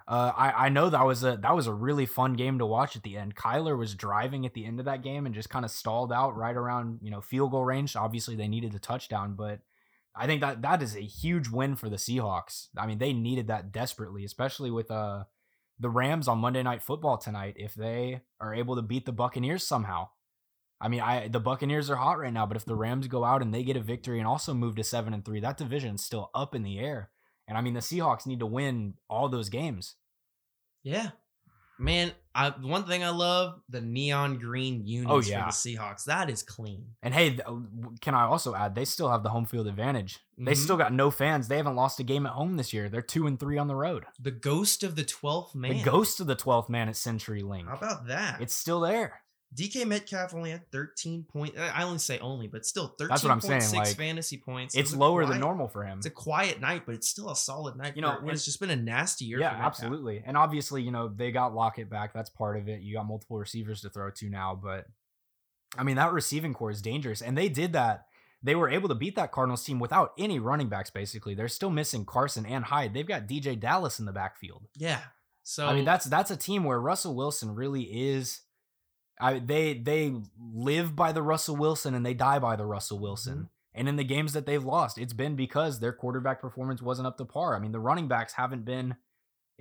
uh, I, I know that was a that was a really fun game to watch at the end. Kyler was driving at the end of that game and just kind of stalled out right around you know field goal range. Obviously, they needed a touchdown, but I think that that is a huge win for the Seahawks. I mean, they needed that desperately, especially with uh the Rams on Monday Night Football tonight. If they are able to beat the Buccaneers somehow, I mean, I the Buccaneers are hot right now, but if the Rams go out and they get a victory and also move to seven and three, that division's still up in the air. And I mean, the Seahawks need to win all those games.
Yeah. Man, I one thing I love the neon green units
Oh, yeah.
for the Seahawks. That is clean.
And hey, can I also add they still have the home field advantage. They
Mhm.
still got no fans. They haven't lost a game at home this year. They're two and three on the road.
The ghost of the 12th man.
The ghost of the twelfth man at CenturyLink.
How about that?
It's still there.
DK Metcalf only had 13 points. I only say only, but still 13.6
That's what I'm saying, like,
fantasy points.
It's lower than normal for him.
It's a quiet night, but it's still a solid night.
You know,
it's just been a nasty year.
Yeah, absolutely. And obviously, you know, they got Lockett back. That's part of it. You got multiple receivers to throw to now, but I mean, that receiving core is dangerous. And they did that. They were able to beat that Cardinals team without any running backs, basically. They're still missing Carson and Hyde. They've got DeeJay Dallas in the backfield.
Yeah. So
I mean, that's that's a team where Russell Wilson really is. I they they live by the Russell Wilson and they die by the Russell Wilson.
Mm-hmm.
And in the games that they've lost, it's been because their quarterback performance wasn't up to par. I mean, the running backs haven't been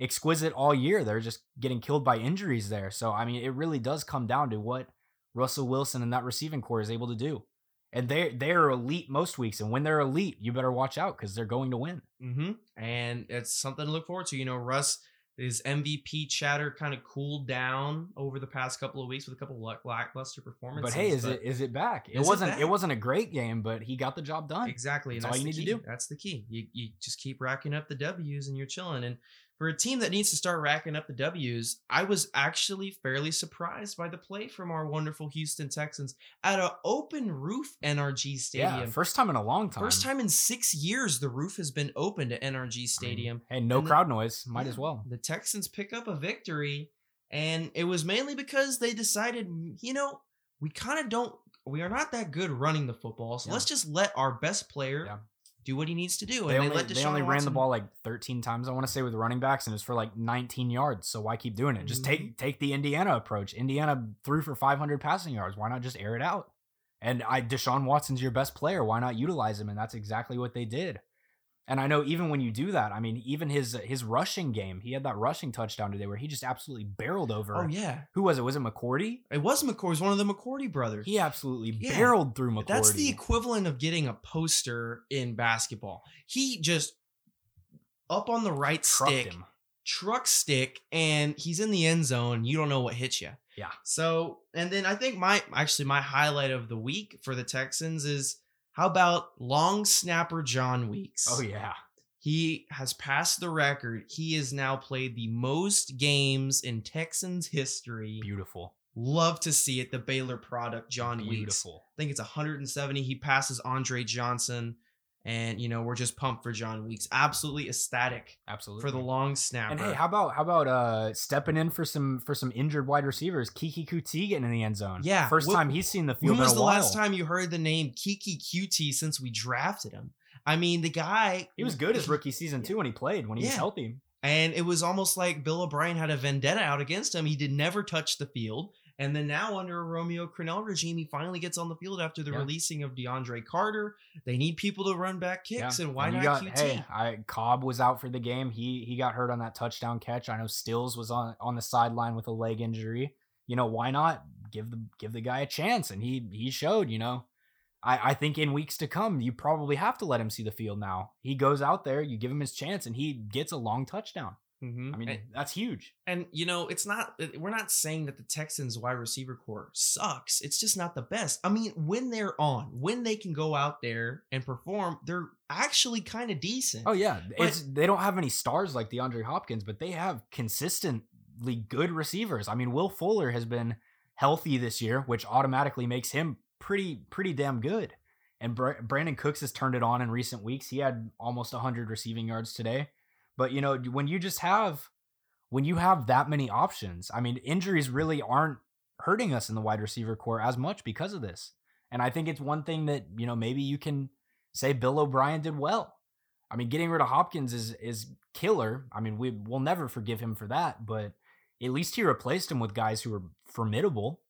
exquisite all year. They're just getting killed by injuries there. So I mean, it really does come down to what Russell Wilson and that receiving core is able to do. And they they are elite most weeks, and when they're elite, you better watch out because they're going to win.
hmm And it's something to look forward to. You know, Russ, his MVP chatter kind of cooled down over the past couple of weeks with a couple of lackluster performances.
But hey, is it is it back? It wasn't
back?
it wasn't a great game, but he got the job done.
Exactly. And
That's all you need to
key.
do.
That's the key. You, you just keep racking up the W's and you're chilling. And for a team that needs to start racking up the W's, I was actually fairly surprised by the play from our wonderful Houston Texans at an open roof NRG Stadium.
Yeah, first time in a long time.
First time in six years the roof has been open to NRG Stadium.
Hey, no
And the-
crowd noise. Might
Yeah,
as well.
The Texans pick up a victory, and it was mainly because they decided, "Mm, you know, we kind of don't, we are not that good running the football, so
Yeah.
let's just let our best player
Yeah.
Do what he needs to do.
They
and
only,
they let
they
Deshaun
only ran the ball like 13 times, I want to say, with running backs, and it was for like 19 yards. So why keep doing it? Just
Mm-hmm.
take take the Indiana approach. Indiana threw for 500 passing yards. Why not just air it out? And I Deshaun Watson's your best player. Why not utilize him? And that's exactly what they did. And I know even when you do that, I mean, even his his rushing game, he had that rushing touchdown today where he just absolutely barreled over.
Oh yeah,
Who was it? Was it McCourty?
it was McCoy. It was one of the McCourty brothers.
He absolutely
Yeah.
barreled through McCourty.
That's the equivalent of getting a poster in basketball. He just up on the right
Trucked
stick,
him.
truck stick, and he's in the end zone. You don't know what hits you.
Yeah.
So, and then I think my actually my highlight of the week for the Texans is how about long snapper Jon Weeks?
Oh yeah.
He has passed the record. He has now played the most games in Texans history.
Beautiful.
Love to see it. The Baylor product, Jon Weeks.
Beautiful.
I think it's 170. He passes Andre Johnson. And you know, we're just pumped for Jon Weeks. Absolutely ecstatic
Absolutely.
for the long snapper.
And hey, how about how about uh stepping in for some for some injured wide receivers? Keke Coutee getting in the end zone.
Yeah,
first
what-
time he's seen the field
when was
in a
the
while.
last time you heard the name Keke Coutee since we drafted him? I mean, the guy
He was good his rookie season too when he played when he was healthy.
And it was almost like Bill O'Brien had a vendetta out against him. He did never touch the field. And then now under a Romeo Crennel regime, he finally gets on the field after the
Yeah.
releasing of DeAndre Carter. They need people to run back kicks, and why
you
not
got,
Coutee?
Hey, I Cobb was out for the game. He he got hurt on that touchdown catch. I know Stills was on on the sideline with a leg injury. You know why not give the give the guy a chance? And he he showed. You know, I I think in weeks to come you probably have to let him see the field now. He goes out there, you give him his chance, and he gets a long touchdown.
Mhm.
I mean
and,
that's huge.
and, you know, it's not. We're not saying that the Texans' wide receiver core sucks. It's just not the best. I mean, when they're on, when they can go out there and perform, they're actually kind of decent.
Oh yeah,
But-
it's they don't have any stars like DeAndre Hopkins, but they have consistently good receivers. I mean, Will Fuller has been healthy this year, which automatically makes him pretty pretty damn good. And Br- Brandin Cooks has turned it on in recent weeks. He had almost 100 receiving yards today. But you know, when you just have when you have that many options, I mean, injuries really aren't hurting us in the wide receiver core as much because of this. And I think it's one thing that, you know, maybe you can say Bill O'Brien did well. I mean, getting rid of Hopkins is is killer. I mean, we will never forgive him for that, but at least he replaced him with guys who are formidable.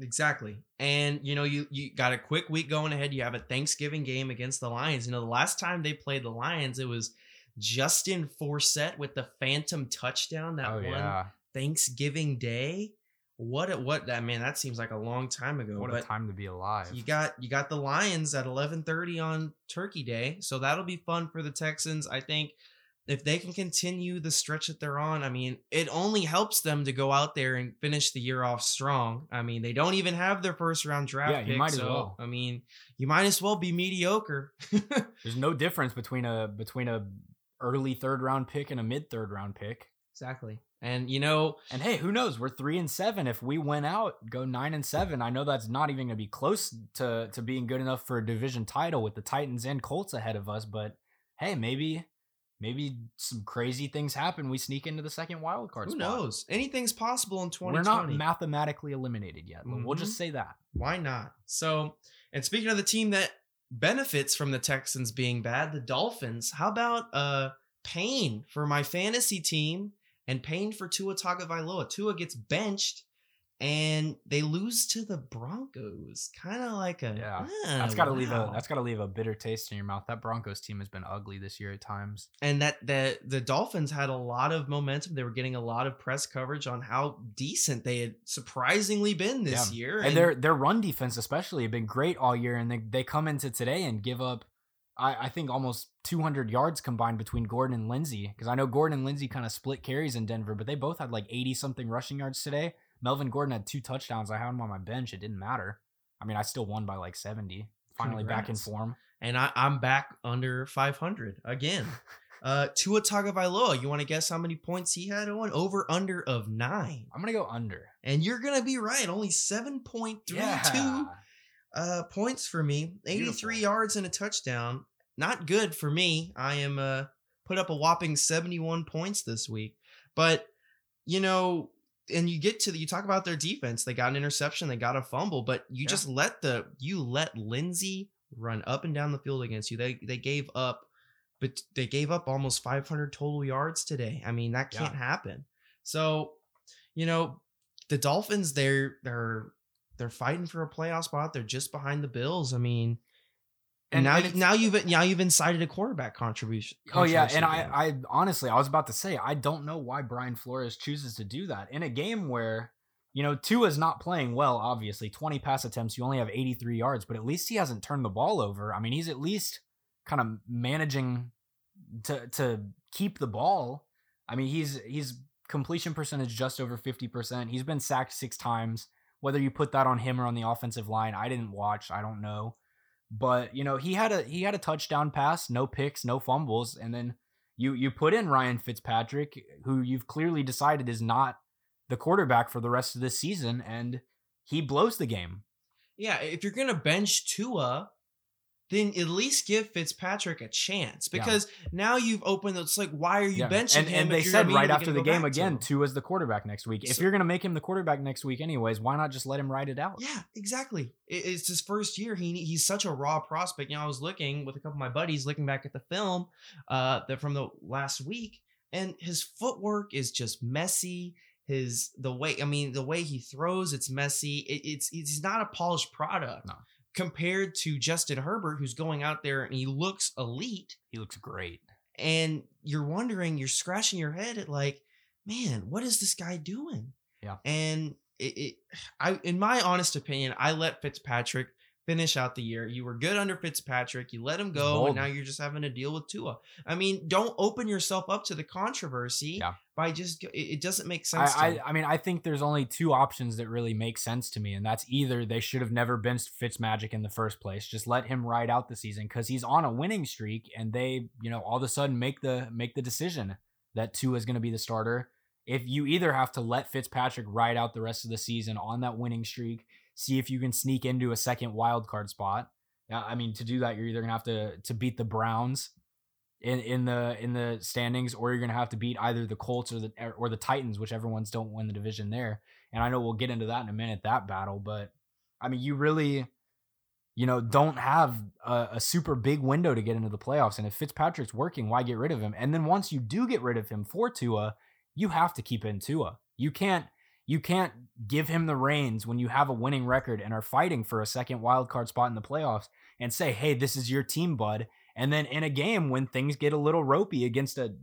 Exactly. And you know, you you got a quick week going ahead. You have a Thanksgiving game against the Lions. You know, the last time they played the Lions, it was Justin Forsett with the phantom touchdown that
oh,
one
yeah.
Thanksgiving Day. What a, what that man, that seems like a long time ago.
What a time to be alive.
you got you got the Lions at 11:30 on Turkey Day. So that'll be fun for the Texans. I think if they can continue the stretch that they're on, I mean, it only helps them to go out there and finish the year off strong. I mean, they don't even have their first round draft
Yeah, you
pick,
might as
so,
well.
I mean, you might as well be mediocre.
There's no difference between a between a early third round pick and a mid third round pick.
exactly. And you know,
And hey, who knows? We're three and seven. If we went out, go nine and seven. I know that's not even going to be close to to being good enough for a division title with the Titans and Colts ahead of us. But hey, maybe maybe some crazy things happen. We sneak into the second wild card.
who
spot.
knows? Anything's possible in
twenty.
We're
not mathematically eliminated yet. but We'll just mm-hmm. say that.
Why not? So, and speaking of the team that benefits from the Texans being bad, the Dolphins. How about uh pain for my fantasy team and pain for Tua Tagovailoa? Tua gets benched and they lose to the Broncos. Kind of like a
Yeah,
ah,
That's got to leave a that's got to leave a bitter taste in your mouth. That Broncos team has been ugly this year at times.
and that the the Dolphins had a lot of momentum. They were getting a lot of press coverage on how decent they had surprisingly been this
Yeah.
year.
And their their run defense especially have been great all year, and they they come into today and give up, I, I think almost 200 yards combined between Gordon and Lindsey. Because I know Gordon and Lindsey kind of split carries in Denver, but they both had like 80 something rushing yards today. Melvin Gordon had two touchdowns. I had him on my bench. It didn't matter. I mean, I still won by like 70. Finally back in form.
and I, I'm back under 500 again. Uh, Tua Tagovailoa, you want to guess how many points he had on? Over under of nine,
I'm gonna go under.
and you're gonna be right. Only 7.32 uh, points for me. 83
Beautiful.
yards and a touchdown. Not good for me. I am uh put up a whopping 71 points this week, but you know. And you get to the, you talk about their defense. They got an interception, they got a fumble, but you
Yeah.
just let the you let Lindsey run up and down the field against you. They they gave up, but they gave up almost 500 total yards today. I mean that can't happen. So, you know, the Dolphins they're they're they're fighting for a playoff spot. They're just behind the Bills. I mean, and, now
and
now you've now you've incited a quarterback contribution.
Oh yeah, and I. I honestly, I was about to say, I don't know why Brian Flores chooses to do that in a game where, you know, Tua's not playing well. Obviously, twenty pass attempts, you only have eighty three yards, but at least he hasn't turned the ball over. I mean, he's at least kind of managing to to keep the ball. I mean, he's he's completion percentage just over fifty percent. He's been sacked six times. Whether you put that on him or on the offensive line, I didn't watch. I don't know but you know he had a he had a touchdown pass no picks no fumbles and then you you put in Ryan Fitzpatrick who you've clearly decided is not the quarterback for the rest of this season and he blows the game.
Yeah, if you're gonna bench Tua, then at least give Fitzpatrick a chance
Yeah.
because now you've opened. It's like why are you
Yeah.
benching
and,
him?
and they said right after the game again two as the quarterback next week if
So-
you're going to make him the quarterback next week anyways why not just let him ride it out
Yeah, exactly. It- It's his first year. He he's such a raw prospect. You know, I was looking with a couple of my buddies, looking back at the film, uh, that from the last week, and his footwork is just messy. His the way, I mean, the way he throws, it's messy. It, it's he's not a polished product
No.
Compared to Justin Herbert, who's going out there and he looks elite.
he looks great
And you're wondering, you're scratching your head at like, man, what is this guy doing?
Yeah.
And it, it I in my honest opinion, I let Fitzpatrick finish out the year. You were good under Fitzpatrick. You let him go, and now you're just having to deal with Tua. I mean, don't open yourself up to the controversy
Yeah.
by just it, doesn't make sense. to
I,
me.
I I mean I think there's only two options that really make sense to me, and that's either they should have never benched Fitzmagic in the first place, just let him ride out the season because he's on a winning streak, and they you know all of a sudden make the make the decision that Tua is going to be the starter. If you either have to let Fitzpatrick ride out the rest of the season on that winning streak, see if you can sneak into a second wild card spot, I mean to do that, you're either gonna have to to beat the Browns in in the in the standings, or you're gonna have to beat either the Colts or the or the Titans, whichever ones don't win the division there. And I know we'll get into that in a minute, that battle. But I mean, you really, you know, don't have a, a super big window to get into the playoffs. And if Fitzpatrick's working, why get rid of him? And then once you do get rid of him for Tua, you have to keep in Tua. You can't you can't give him the reins when you have a winning record and are fighting for a second wild card spot in the playoffs and say, "Hey, this is your team, bud." And then in a game when things get a little ropey against a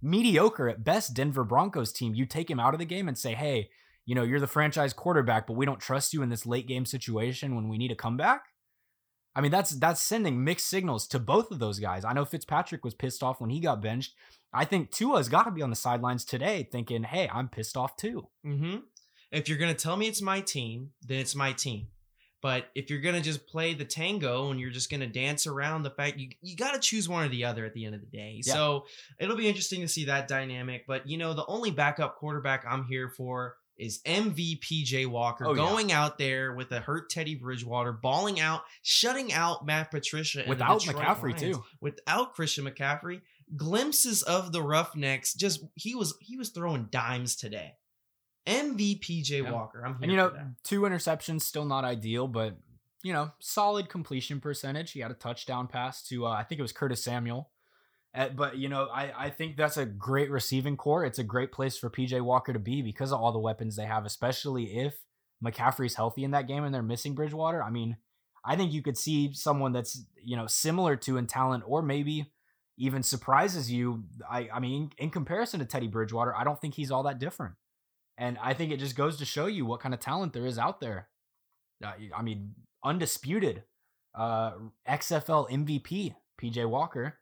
mediocre at best Denver Broncos team, you take him out of the game and say, "Hey, you know, you're the franchise quarterback, but we don't trust you in this late game situation when we need a comeback." I mean, that's that's sending mixed signals to both of those guys. I know Fitzpatrick was pissed off when he got benched. I think Tua's got to be on the sidelines today thinking, "Hey, I'm pissed off too."
Mm-hmm. If you're gonna tell me it's my team, then it's my team. But if you're gonna just play the tango and you're just gonna dance around the fact you you got to choose one or the other at the end of the day.
Yeah.
So it'll be interesting to see that dynamic. But you know, the only backup quarterback I'm here for is MVP Jay Walker
Oh, yeah.
going out there with a hurt Teddy Bridgewater, balling out, shutting out Matt Patricia and
Without McCaffrey
Lions.
too.
Without Christian McCaffrey, glimpses of the Roughnecks. Just he was he was throwing dimes today. MVP Jay
Yeah.
Walker. I'm here
And you know, two interceptions still not ideal, but you know, solid completion percentage. He had a touchdown pass to uh, I think it was Curtis Samuel. But you know, I I think that's a great receiving core. It's a great place for PJ Walker to be because of all the weapons they have, especially if McCaffrey's healthy in that game and they're missing Bridgewater. I mean, I think you could see someone that's you know similar to in talent, or maybe even surprises you. I I mean, in comparison to Teddy Bridgewater, I don't think he's all that different. And I think it just goes to show you what kind of talent there is out there. Uh, I mean, undisputed uh, XFL MVP PJ Walker.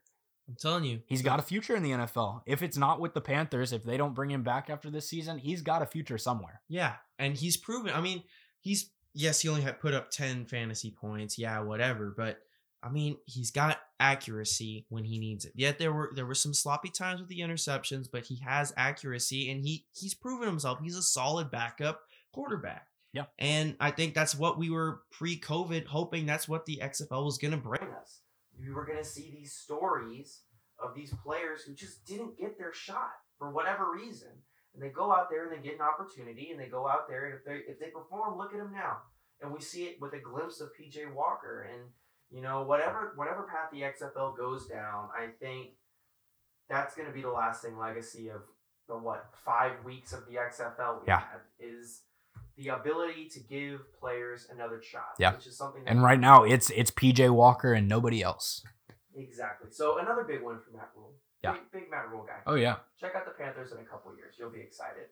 I'm telling you,
He's got a future in the NFL. If it's not with the Panthers, if they don't bring him back after this season, he's got a future somewhere.
yeah, and he's proven. I mean, he's yes, he only had put up ten fantasy points. Yeah, whatever, but. I mean, he's got accuracy when he needs it. Yet there were there were some sloppy times with the interceptions, but he has accuracy and he he's proven himself. He's a solid backup quarterback.
Yeah.
And I think that's what we were pre-COVID hoping that's what the XFL was going to bring us. We were going to see these stories of these players who just didn't get their shot for whatever reason. And they go out there and they get an opportunity and they go out there and if they if they perform, look at them now. And we see it with a glimpse of PJ Walker and you know whatever whatever path the XFL goes down, I think that's going to be the lasting legacy of the what five weeks of the XFL we
Yeah.
had is the ability to give players another shot.
Yeah.
which is something. That
And right now, it's it's PJ Walker and nobody else.
exactly. So another big one for Matt Rhule.
Yeah.
big, big Matt Rhule guy.
Oh yeah,
Check out the Panthers in a couple years. You'll be excited.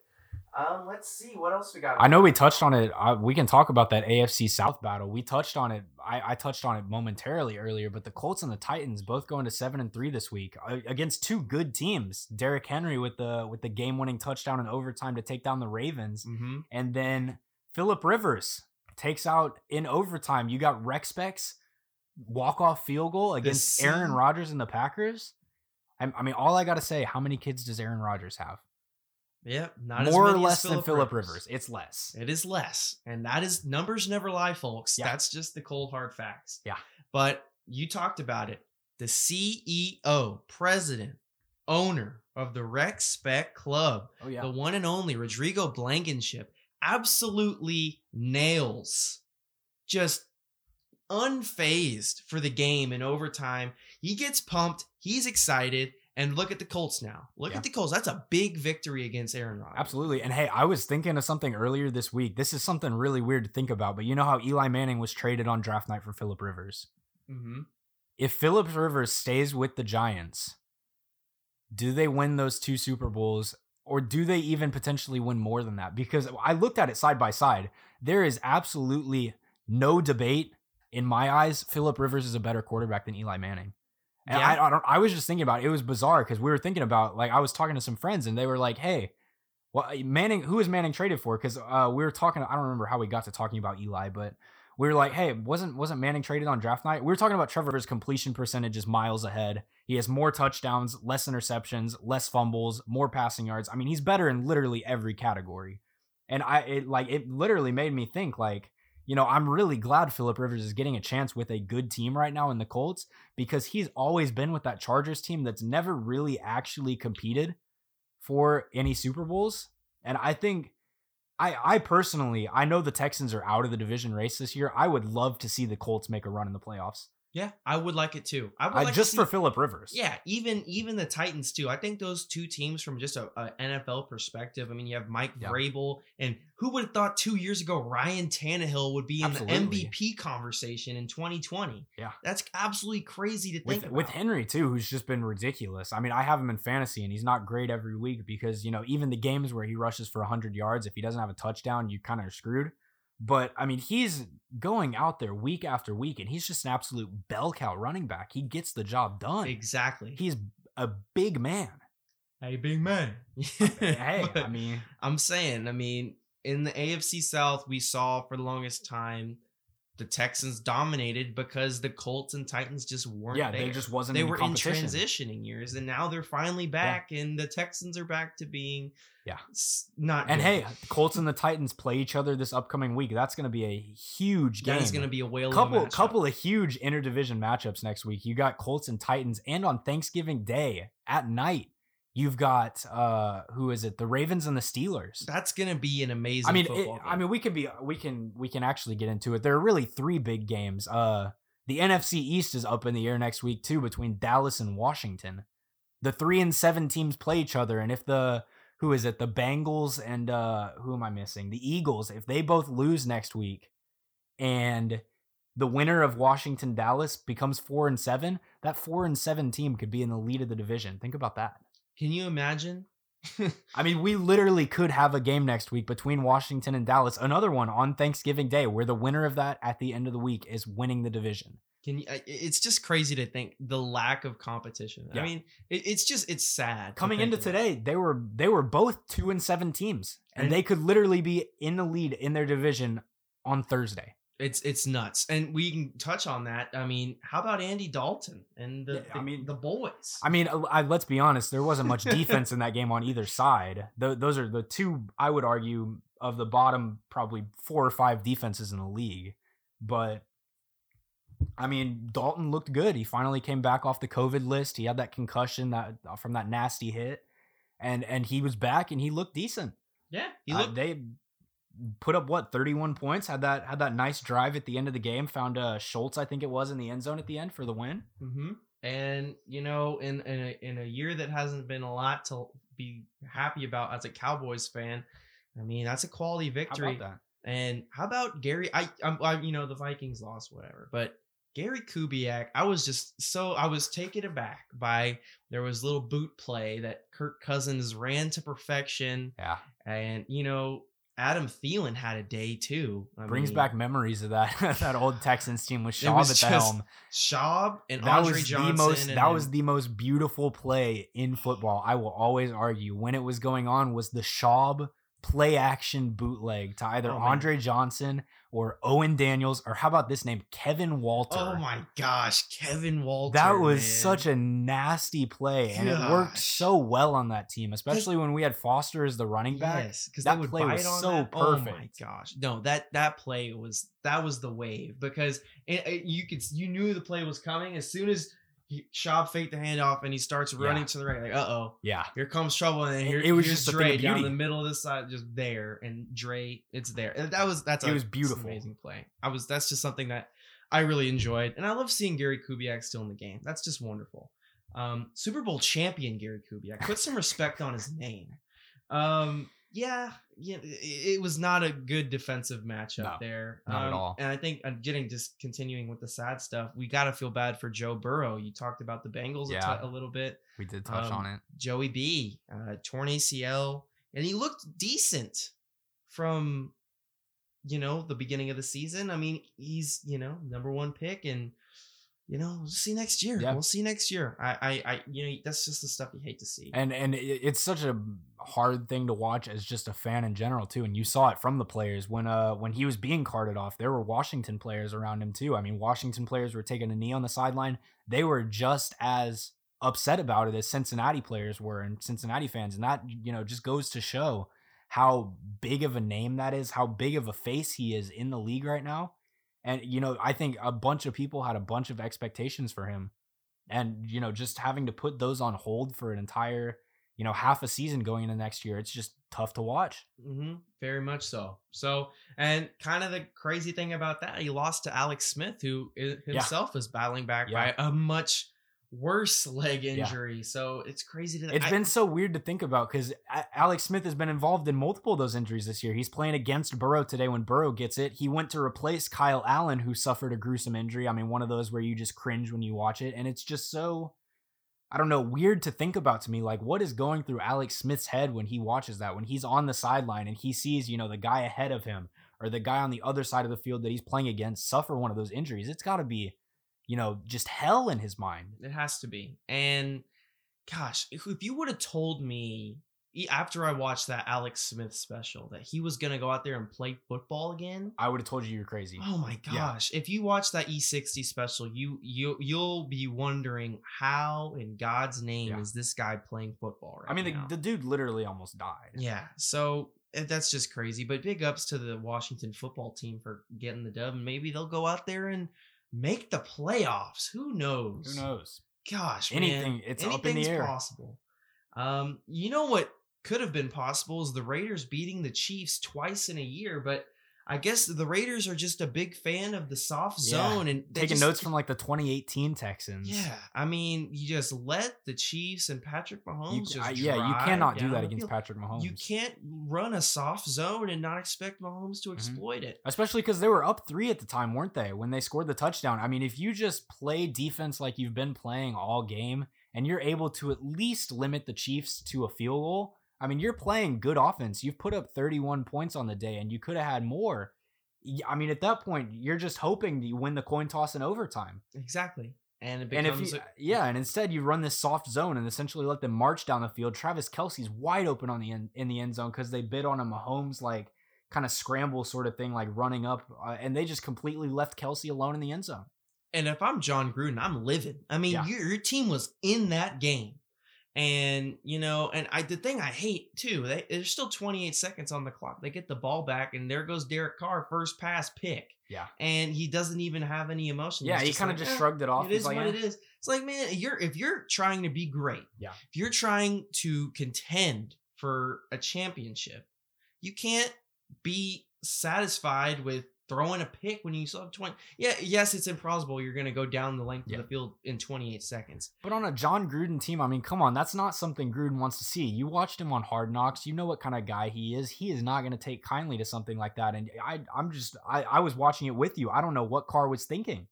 Um, let's see what else we got.
I know we touched on it. Uh, we can talk about that AFC South battle. We touched on it. I, I touched on it momentarily earlier, but the Colts and the Titans both going to seven and three this week uh, against two good teams. Derrick Henry with the with the game winning touchdown in overtime to take down the Ravens,
Mm-hmm.
and then Philip Rivers takes out in overtime. You got Rec Specs walk off field goal against Aaron Rodgers and the Packers. I, I mean, all I got to say, how many kids does Aaron Rodgers have?
Yeah, not as
More or less than Philip Rivers. It's less.
It is less, and that is numbers never lie, folks.
Yeah.
That's just the cold hard facts.
Yeah.
But you talked about it. The CEO, president, owner of the Rec Spec Club,
Oh yeah.
the one and only Rodrigo Blankenship, absolutely nails. Just unfazed for the game in overtime. He gets pumped. He's excited. And look at the Colts now. Look
Yeah.
at the Colts. That's a big victory against Aaron Rodgers.
Absolutely. And hey, I was thinking of something earlier this week. This is something really weird to think about, but you know how Eli Manning was traded on draft night for Philip Rivers?
Mm-hmm.
If Philip Rivers stays with the Giants, do they win those two Super Bowls or do they even potentially win more than that? Because I looked at it side by side. There is absolutely no debate in my eyes. Philip Rivers is a better quarterback than Eli Manning. And
Yeah.
I, I don't. I was just thinking about it. It was bizarre because we were thinking about like I was talking to some friends and they were like, "Hey, well, Manning, who is Manning traded for?" Because uh, we were talking. I don't remember how we got to talking about Eli, but we were like, "Hey, wasn't wasn't Manning traded on draft night?" We were talking about Trevor's completion percentage is miles ahead. He has more touchdowns, less interceptions, less fumbles, more passing yards. I mean, he's better in literally every category. And I it like it literally made me think like you know, I'm really glad Philip Rivers is getting a chance with a good team right now in the Colts because he's always been with that Chargers team that's never really actually competed for any Super Bowls. And I think I I personally, I know the Texans are out of the division race this year. I would love to see the Colts make a run in the playoffs.
Yeah, I would like it too. I would
I,
like
just
to
for Philip Rivers.
Yeah, even even the Titans too. I think those two teams from just a, a NFL perspective. I mean, you have Mike
Yeah.
Vrabel, and who would have thought two years ago Ryan Tannehill would be in
Absolutely.
the MVP conversation in 2020?
Yeah.
that's absolutely crazy to think
with
about.
with Henry too, who's just been ridiculous. I mean, I have him in fantasy, and he's not great every week because you know even the games where he rushes for hundred yards, if he doesn't have a touchdown, you kind of are screwed. But I mean, he's going out there week after week, and he's just an absolute bell cow running back. He gets the job done.
exactly.
He's a big man.
hey, big man.
Hey,
But
I mean,
I'm saying, I mean, in the AFC South, we saw for the longest time the Texans dominated because the Colts and Titans just weren't
yeah,
there.
there just wasn't.
they
any
were in transitioning years, and now they're finally back, yeah. and the Texans are back to being
Yeah.
not.
And
good.
hey, Colts and the Titans play each other this upcoming week. That's going to be a huge game.
that is going to be a whale.
couple
of a
couple of huge interdivision matchups next week. You got Colts and Titans, and on Thanksgiving Day at night, you've got uh who is it? The Ravens and the Steelers.
That's going to be an amazing.
I mean, it, I mean, we can be we can we can actually get into it. There are really three big games. Uh, the NFC East is up in the air next week too between Dallas and Washington. The three and seven teams play each other, and if the who is it? The Bengals and uh who am I missing? The Eagles. If they both lose next week, and the winner of Washington Dallas becomes four and seven, that four and seven team could be in the lead of the division. Think about that.
Can you imagine?
I mean, we literally could have a game next week between Washington and Dallas, another one on Thanksgiving Day, where the winner of that at the end of the week is winning the division.
Can you? It's just crazy to think the lack of competition.
Yeah.
I mean, it, it's just it's sad.
Coming into
about.
today, they were they were both two and seven teams, and,
And-
they could literally be in the lead in their division on Thursday.
It's it's nuts, and we can touch on that. I mean, how about Andy Dalton and the
Yeah, I
the-
mean-
the boys?
I mean, uh, I, let's be honest, there wasn't much defense in that game on either side. Th- those are the two I would argue of the bottom probably four or five defenses in the league. But I mean, Dalton looked good. He finally came back off the COVID list. He had that concussion that uh, from that nasty hit, and and he was back and he looked decent.
yeah, he
Uh,
looked.
they put up what 31 points. Had that had that nice drive at the end of the game. Found uh, Schultz, I think it was, in the end zone at the end for the win.
hmm And you know, in in a, in a year that hasn't been a lot to be happy about as a Cowboys fan, I mean that's a quality
How
victory.
about that?
And how about Gary? I, I'm, I, you know, the Vikings lost, whatever. But Gary Kubiak, I was just so I was taken aback by there was little boot play that Kirk Cousins ran to perfection,
Yeah.
and you know Adam Thielen had a day too. I
brings
mean,
back memories of that that old Texans team with
It
Schaub at the helm.
Schaub and
That
Andre
was
Johnson.
the most that was the most beautiful play in football. I will always argue when it was going on was the Schaub play action bootleg to either
Oh.
Andre Johnson or Owen Daniels or how about this name Kevin Walter.
Oh my gosh, Kevin Walter.
That was
man.
such a nasty play, and it worked so well on that team, especially when we had Foster as the running back.
Yes, because
That play was so
that. Oh my gosh, no that that play was that was the wave because it, it- you could you knew the play was coming as soon as he, Schaub faked the handoff and he starts running
Yeah.
to the right like uh oh
Yeah,
here comes trouble and here,
it was
here's
just
Dre down the middle of the side just there and Dre it's there. And that was that's
It
a,
was beautiful.
amazing play. I was that's just something that I really enjoyed and I love seeing Gary Kubiak still in the game. That's just wonderful. Um Super Bowl champion Gary Kubiak. Put some respect on his name. Um yeah yeah it, was not a good defensive matchup
No,
there
not at
Um,
all.
and I think I'm getting just continuing with the sad stuff we got to feel bad for Joe Burrow you talked about the Bengals a
Yeah.
t- a little bit
we did touch
Um,
on it.
Joey B, uh, torn ACL, and he looked decent from, you know, the beginning of the season. I mean, he's you know number one pick, and you know we'll see next year.
Yeah.
We'll see next year. I, I, I, you know, that's just the stuff you hate to see.
and and it's such a hard thing to watch as just a fan in general too and you saw it from the players when uh when he was being carted off there were washington players around him too i mean washington players were taking a knee on the sideline they were just as upset about it as cincinnati players were and cincinnati fans and that you know just goes to show how big of a name that is, how big of a face he is in the league right now. And you know, I think a bunch of people had a bunch of expectations for him. And you know, just having to put those on hold for an entire, you know, half a season going into next year, it's just tough to watch.
Mm-hmm. Very much so. So, and kind of the crazy thing about that, he lost to Alex Smith, who himself is battling back
Yeah.
by a much worse leg
Yeah.
injury. So it's crazy to.
It's
I-
been so weird to think about because Alex Smith has been involved in multiple of those injuries this year. He's playing against Burrow today when Burrow gets it. He went to replace Kyle Allen, who suffered a gruesome injury. I mean, one of those where you just cringe when you watch it. And it's just so, I don't know, weird to think about to me. Like, what is going through Alex Smith's head when he watches that, when he's on the sideline and he sees, you know, the guy ahead of him or the guy on the other side of the field that he's playing against suffer one of those injuries? It's got to be, you know, just hell in his mind.
It has to be. And gosh, if, if you would have told me after I watched that Alex Smith special that he was gonna go out there and play football again.
I would have told you you're crazy.
Oh my
Yeah.
gosh! If you watch that E60 special, you you you'll be wondering how in God's name
Yeah.
is this guy playing football right
I mean, the, the dude literally almost died.
Yeah, so eh, that's just crazy. But big ups to the Washington football team for getting the dub. and Maybe they'll go out there and make the playoffs. Who knows?
Who knows?
Gosh,
Anything-
man,
it's up in the
anything's
air.
possible. Um, you know what could have been possible is the Raiders beating the Chiefs twice in a year, but I guess the Raiders are just a big fan of the soft
Yeah,
zone and
Taking
just-
notes from like the 2018 Texans.
Yeah, I mean, you just let the Chiefs and Patrick Mahomes
You,
just
I- yeah, you cannot do that against. Patrick Mahomes.
You can't run a soft zone and not expect Mahomes
Mm-hmm.
to exploit it.
Especially because they were up three at the time, weren't they? When they scored the touchdown. I mean, if you just play defense like you've been playing all game and you're able to at least limit the Chiefs to a field goal, I mean, you're playing good offense. You've put up 31 points on the day and you could have had more. I mean, at that point, you're just hoping you win the coin toss in overtime.
Exactly. And it
And if
becomes
you,
a-
yeah, and instead you run this soft zone and essentially let them march down the field. Travis Kelce's wide open on the end in the end zone because they bid on a Mahomes like kind of scramble sort of thing, like running up, uh, and they just completely left Kelsey alone in the end zone.
And if I'm Jon Gruden, I'm livid. I mean,
Yeah.
your, your team was in that game. And, you know, and I the thing I hate too, they, there's still 28 seconds on the clock. They get the ball back, and there goes Derek Carr, first pass pick.
Yeah.
And he doesn't even have any emotion.
Yeah,
He's
he kind of
like,
just
"Eh,
shrugged it off.
It
He's
is
like,
what
"Eh."
it is. It's like, man, you're if you're trying to be great,
Yeah.
if you're trying to contend for a championship, you can't be satisfied with throwing a pick when you still have 20. Yeah, yes, it's implausible you're gonna go down the length
Yeah.
of the field in 28 seconds.
But on a Jon Gruden team, I mean, come on, that's not something Gruden wants to see. You watched him on Hard Knocks. You know what kind of guy he is. He is not going to take kindly to something like that. And I, I'm just, I, I was watching it with you. I don't know what Carr was thinking.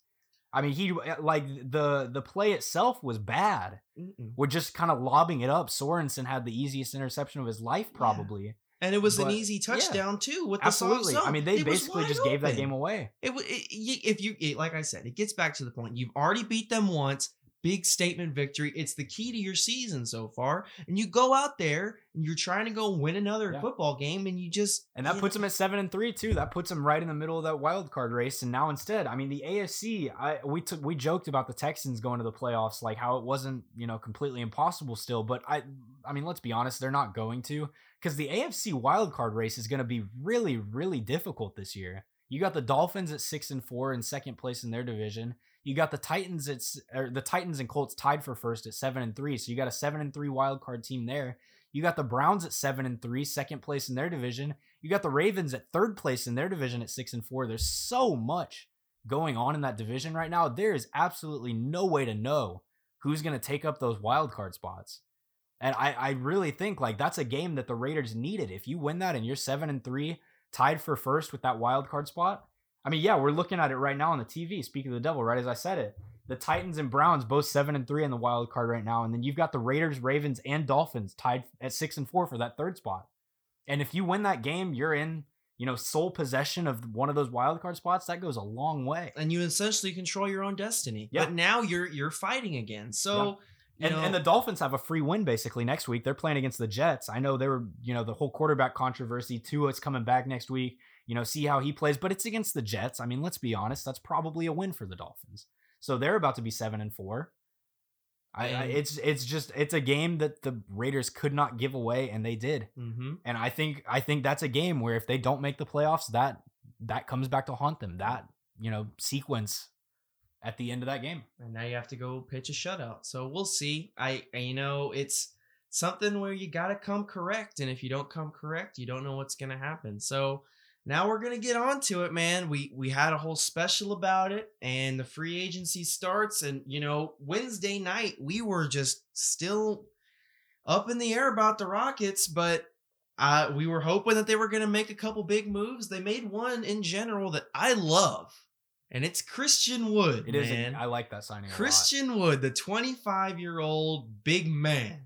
I mean, he like the the play itself was bad.
Mm-mm.
We're just kind of lobbing it up. Sorensen had the easiest interception of his life, probably.
And it was an
But,
easy
yeah.
touchdown too with the
Absolutely.
soft zone.
I mean, they
It
basically just gave that game away.
It, it, if you it, like I said, it gets back to the point. You've already beat them once. Big statement victory. It's the key to your season so far. And you go out there and you're trying to go win another
Yeah.
football game, and you just
And that puts
know,
them at seven and three too. That puts them right in the middle of that wild card race. And now instead, I mean, the AFC. I we took we joked about the Texans going to the playoffs, like how it wasn't you know completely impossible still. But I I mean, let's be honest, they're not going to because the AFC wild card race is going to be really really difficult this year. You got the Dolphins at six and four in second place in their division. You got the Titans at or er, the Titans and Colts tied for first at seven and three. So you got a seven and three wild card team there. You got the Browns at seven and three, second place in their division. You got the Ravens at third place in their division at six and four. There's so much going on in that division right now. There is absolutely no way to know who's going to take up those wild card spots. And I, I really think like that's a game that the Raiders needed. If you win that and you're seven and three, tied for first with that wild card spot. I mean, yeah, we're looking at it right now on the TV. Speaking of the devil, right as I said it, the Titans and Browns both seven and three in the wild card right now, and then you've got the Raiders, Ravens, and Dolphins tied at six and four for that third spot. And if you win that game, you're in, you know, sole possession of one of those wild card spots. That goes a long way.
and you essentially control your own destiny.
Yeah.
But now you're you're fighting again. So you
And,
know,
and the Dolphins have a free win basically next week. They're playing against the Jets. I know they were, you know, the whole quarterback controversy. Tua's coming back next week. You know, see how he plays, but it's against the Jets. I mean, let's be honest, that's probably a win for the Dolphins. So they're about to be seven and four. I, I, it's it's just it's a game that the Raiders could not give away, and they did.
Mm-hmm.
And I think I think that's a game where if they don't make the playoffs, that that comes back to haunt them. That you know sequence at the end of that game.
and now you have to go pitch a shutout. So we'll see. I, you know it's something where you got to come correct, and if you don't come correct, you don't know what's gonna happen. So now we're gonna get on to it, man. We we had a whole special about it, and the free agency starts, and you know Wednesday night we were just still up in the air about the Rockets, but. Uh, we were hoping that they were going to make a couple big moves. They made one in general that I love, and it's Christian Wood.
It is.
man.
A, I like that signing.
Christian Wood, the 25 year old big man.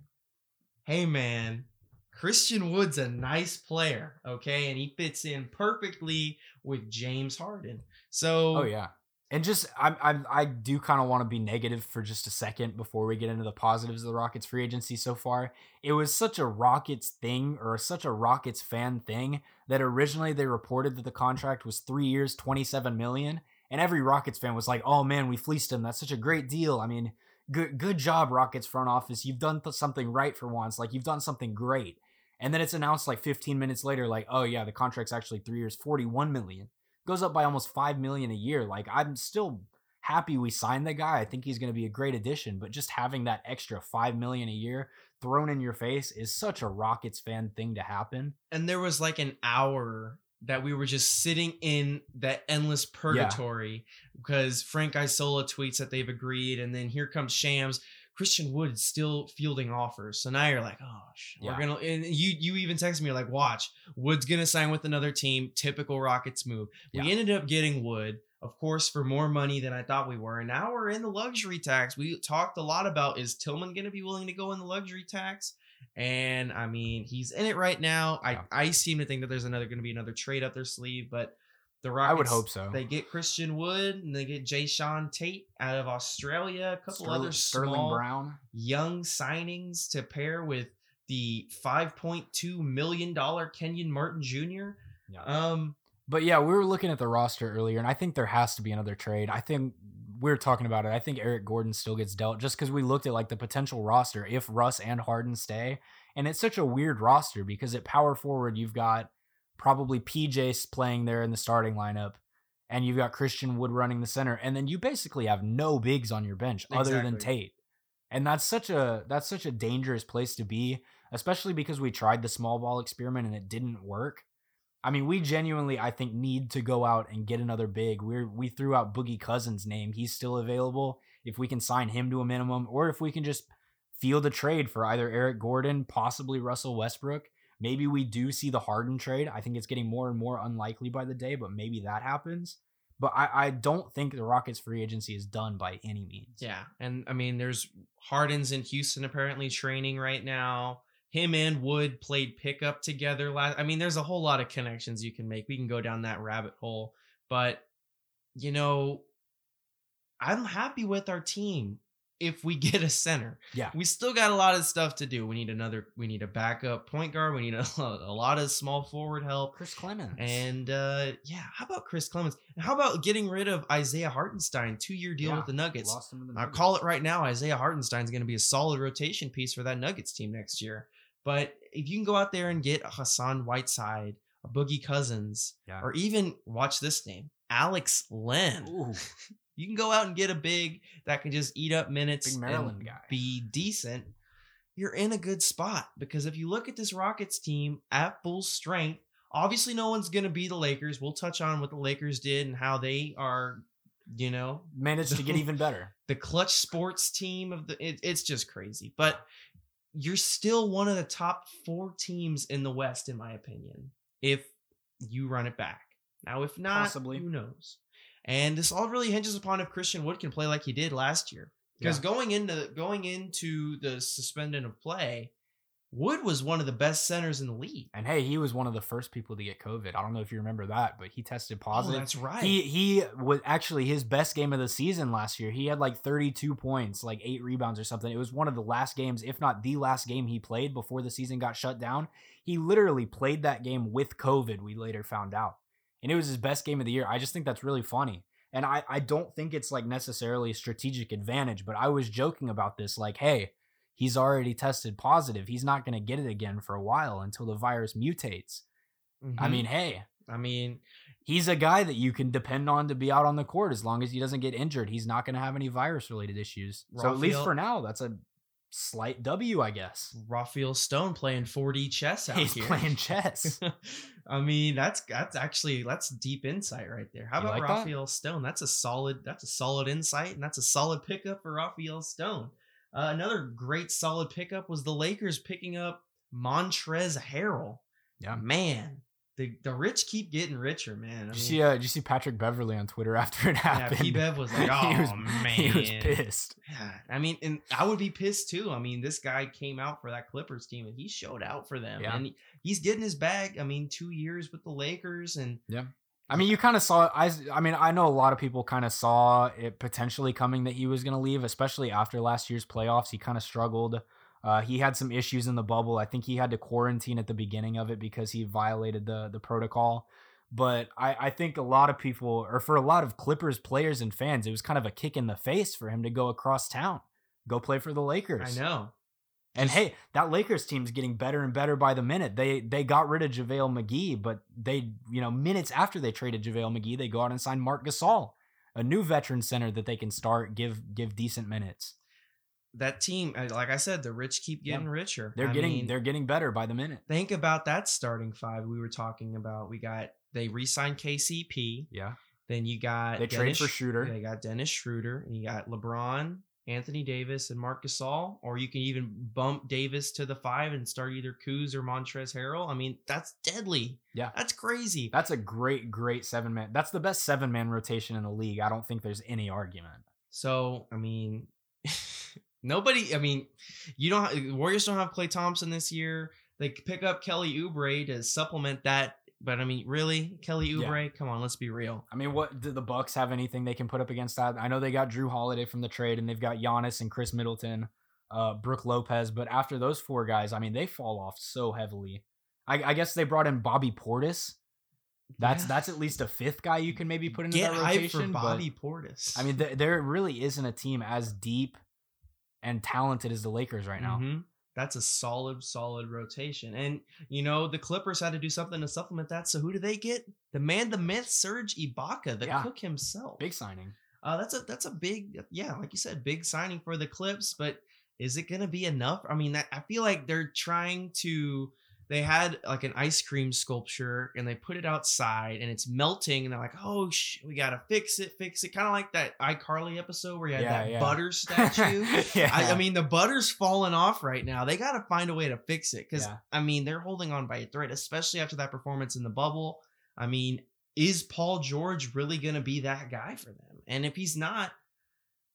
Hey, man, Christian Wood's a nice player, okay? And he fits in perfectly with James Harden. So,
Oh yeah. And just I'm, I'm I do kind of want to be negative for just a second before we get into the positives of the Rockets free agency so far. It was such a Rockets thing or such a Rockets fan thing that originally they reported that the contract was 3 years, 27 million, and every Rockets fan was like, "Oh man, we fleeced him. That's such a great deal." I mean, good good job Rockets front office. You've done th- something right for once. Like you've done something great. And then it's announced like 15 minutes later like, "Oh yeah, the contract's actually 3 years, 41 million. goes up by almost five million a year. Like I'm still happy we signed the guy. I think he's going to be a great addition. But just having that extra five million a year thrown in your face is such a Rockets fan thing to happen.
and there was like an hour that we were just sitting in that endless purgatory because Frank Isola tweets that they've agreed, and then here comes Shams. Christian Wood is still fielding offers, so now you're like, oh, sh- we're gonna. And you you even texted me like, watch, Wood's gonna sign with another team. Typical Rockets move. We
Yeah.
ended up getting Wood, of course, for more money than I thought we were, and now we're in the luxury tax. We talked a lot about is Tillman gonna be willing to go in the luxury tax? And I mean, he's in it right now.
Yeah.
I, I seem to think that there's another going to be another trade up their sleeve, but the Rockets.
I would hope so.
They get Christian Wood and they get Jae'Sean Tate out of Australia. A couple
Sterling,
other
Sterling
small
Brown.
young signings to pair with the 5.2 million dollar Kenyon Martin Jr.
Yeah.
Um,
But yeah, we were looking at the roster earlier, and I think there has to be another trade. I think we are talking about it. I think Eric Gordon still gets dealt just because we looked at like the potential roster if Russ and Harden stay. And it's such a weird roster because at power forward, you've got probably PJ playing there in the starting lineup, and you've got Christian Wood running the center, and then you basically have no bigs on your bench other than Tate. And that's such a that's such a dangerous place to be, especially because we tried the small ball experiment and it didn't work. I mean, we genuinely, I think, need to go out and get another big. We're we threw out Boogie Cousins' name. He's still available. If we can sign him to a minimum, or if we can just field a trade for either Eric Gordon, possibly Russell Westbrook. Maybe we do see the Harden trade. I think it's getting more and more unlikely by the day, but maybe that happens. But I, I don't think the Rockets free agency is done by any means.
yeah, and I mean, there's Harden's in Houston apparently training right now. Him and Wood played pickup together last. I mean, there's a whole lot of connections you can make. We can go down that rabbit hole, but you know, I'm happy with our team if we get a center.
Yeah.
We still got a lot of stuff to do. We need another we need a backup point guard. We need a, a lot of small forward help.
Chris Clemons.
And uh yeah, how about Chris Clemons? And how about getting rid of Isaiah Hartenstein, two year deal
Yeah,
with the Nuggets?
Lost him
I call it right now. Isaiah Hartenstein's going to be a solid rotation piece for that Nuggets team next year. But if you can go out there and get a Hassan Whiteside, a Boogie Cousins,
Yeah.
or even watch this name, Alex Len.
Ooh,
You can go out and get a big that can just eat up minutes
Big
and
Maryland guy.
be decent. You're in a good spot because if you look at this Rockets team at full strength, obviously no one's going to be the Lakers. We'll touch on what the Lakers did and how they are, you know,
managed to get even better.
the clutch sports team of the it, it's just crazy but you're still one of the top four teams in the west in my opinion if you run it back. Now if not
Possibly.
who knows? And this all really hinges upon if christian wood can play like he did last year. Because going into going into the suspended of play wood was one of the best centers in the league
And hey, he was one of the first people to get COVID. I don't know if you remember that, but he tested
oh,
positive.
that's right
He he was actually his best game of the season last year. He had like 32 points, like eight rebounds or something. It was one of the last games, if not the last game he played before the season got shut down. He literally played that game with COVID, we later found out. And it was his best game of the year. I just think that's really funny. And I, I don't think it's like necessarily a strategic advantage, but I was joking about this like, hey, he's already tested positive. He's not going to get it again for a while until the virus mutates. I
Mhm.
mean, hey,
I mean,
he's a guy that you can depend on to be out on the court as long as he doesn't get injured. He's not going to have any virus related issues. So at least for now, that's a slight W, I guess.
Rafael Stone playing 4D chess out here.
He's
here.
playing chess.
I mean, that's that's actually that's deep insight right there. How
You
about
like that?
Rafael Stone? That's a solid that's a solid insight, and that's a solid pickup for Rafael Stone. Uh, another great solid pickup was the Lakers picking up Montrezl Harrell.
Yeah.
man, the the rich keep getting richer, man. I
Did you see? Uh, did you see Patrick Beverley on Twitter after it
yeah,
happened?
P Bev was like, oh
he was,
man,
he was pissed.
Yeah, I mean, and I would be pissed too. I mean, this guy came out for that Clippers team and he showed out for them.
Yeah.
And he- he's getting his bag. I mean, two years with the Lakers and
I mean, you kind of saw. I, I mean, I know a lot of people kind of saw it potentially coming that he was going to leave, especially after last year's playoffs. He kind of struggled. Uh, he had some issues in the bubble. I think he had to quarantine at the beginning of it because he violated the the protocol. But I, I think a lot of people, or for a lot of Clippers players and fans, it was kind of a kick in the face for him to go across town, go play for the Lakers.
I know.
And hey, that Lakers team's getting better and better by the minute. They they got rid of JaVale McGee, but they, you know, minutes after they traded JaVale McGee, they go out and sign Marc Gasol, a new veteran center that they can start, give give decent minutes.
That team, uh, like I said, the rich keep
Yeah.
getting richer.
They're
I
getting
mean,
they're getting better by the minute.
think about that starting five we were talking about. We got they re-signed KCP.
Yeah.
Then you got
They trade for
Dennis-
Schroeder.
They got Dennis Schroeder, and you got LeBron, Anthony Davis, and Marc Gasol. Or you can even bump Davis to the five and start either Kuz or Montrezl Harrell. I mean, that's deadly.
Yeah.
that's crazy.
That's a great, great seven man. That's the best seven man rotation in the league. I don't think there's any argument.
So I mean, nobody. I mean, you don't. Warriors don't have Klay Thompson this year. They pick up Kelly Oubre to supplement that. But I mean, really, Kelly
Yeah.
Oubre? Come on, let's be real.
I mean, what do the Bucks have anything they can put up against that? I know they got Jrue Holiday from the trade, and they've got Giannis and Khris Middleton, uh, Brook Lopez. But after those four guys, I mean, they fall off so heavily. I, I guess they brought in Bobby Portis. That's
Yeah.
that's at least a fifth guy you can maybe put into
Get
that rotation.
for
but-
Bobby Portis.
I mean, th- there really isn't a team as deep and talented as the Lakers right now.
Mhm. That's a solid, solid rotation. And you know, the Clippers had to do something to supplement that. So who do they get? The man, the myth, Serge Ibaka, the
Yeah.
cook himself.
Big signing.
Uh, that's a that's a big, yeah, like you said, big signing for the Clips. But is it gonna be enough? I mean, that, I feel like they're trying to. They had like an ice cream sculpture and they put it outside and it's melting and they're like, oh, sh- we gotta fix it, fix it. Kind of like that iCarly episode where you had
Yeah,
that
yeah.
butter statue.
yeah.
I, I mean, the butter's falling off right now. They got to find a way to fix it because. I mean they're holding on by a thread, especially after that performance in the bubble. I mean, is Paul George really going to be that guy for them? And if he's not,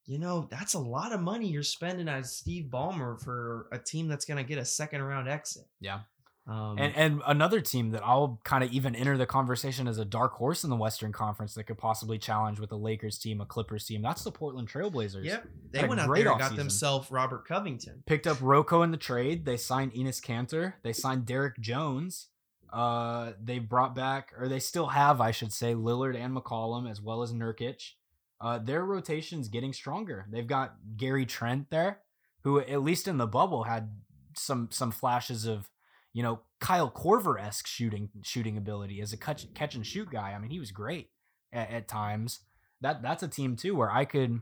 you know, that's a lot of money you're spending as Steve Ballmer for a team that's going to get a second round exit.
Yeah.
Um,
And and another team that I'll kind of even enter the conversation as a dark horse in the Western Conference that could possibly challenge with a Lakers team, a Clippers team. That's the Portland Trailblazers.
yep, they
Had
went out there and got themselves Robert Covington.
Picked up Rocco in the trade. They signed Enes Kanter. They signed Derrick Jones. Uh, they brought back, or they still have, I should say, Lillard and McCollum as well as Nurkic. Uh, their rotation's getting stronger. They've got Gary Trent there, who at least in the bubble had some some flashes of, you know, Kyle Korver esque shooting shooting ability as a catch catch and shoot guy. I mean, he was great at, at times. That that's a team too where I could,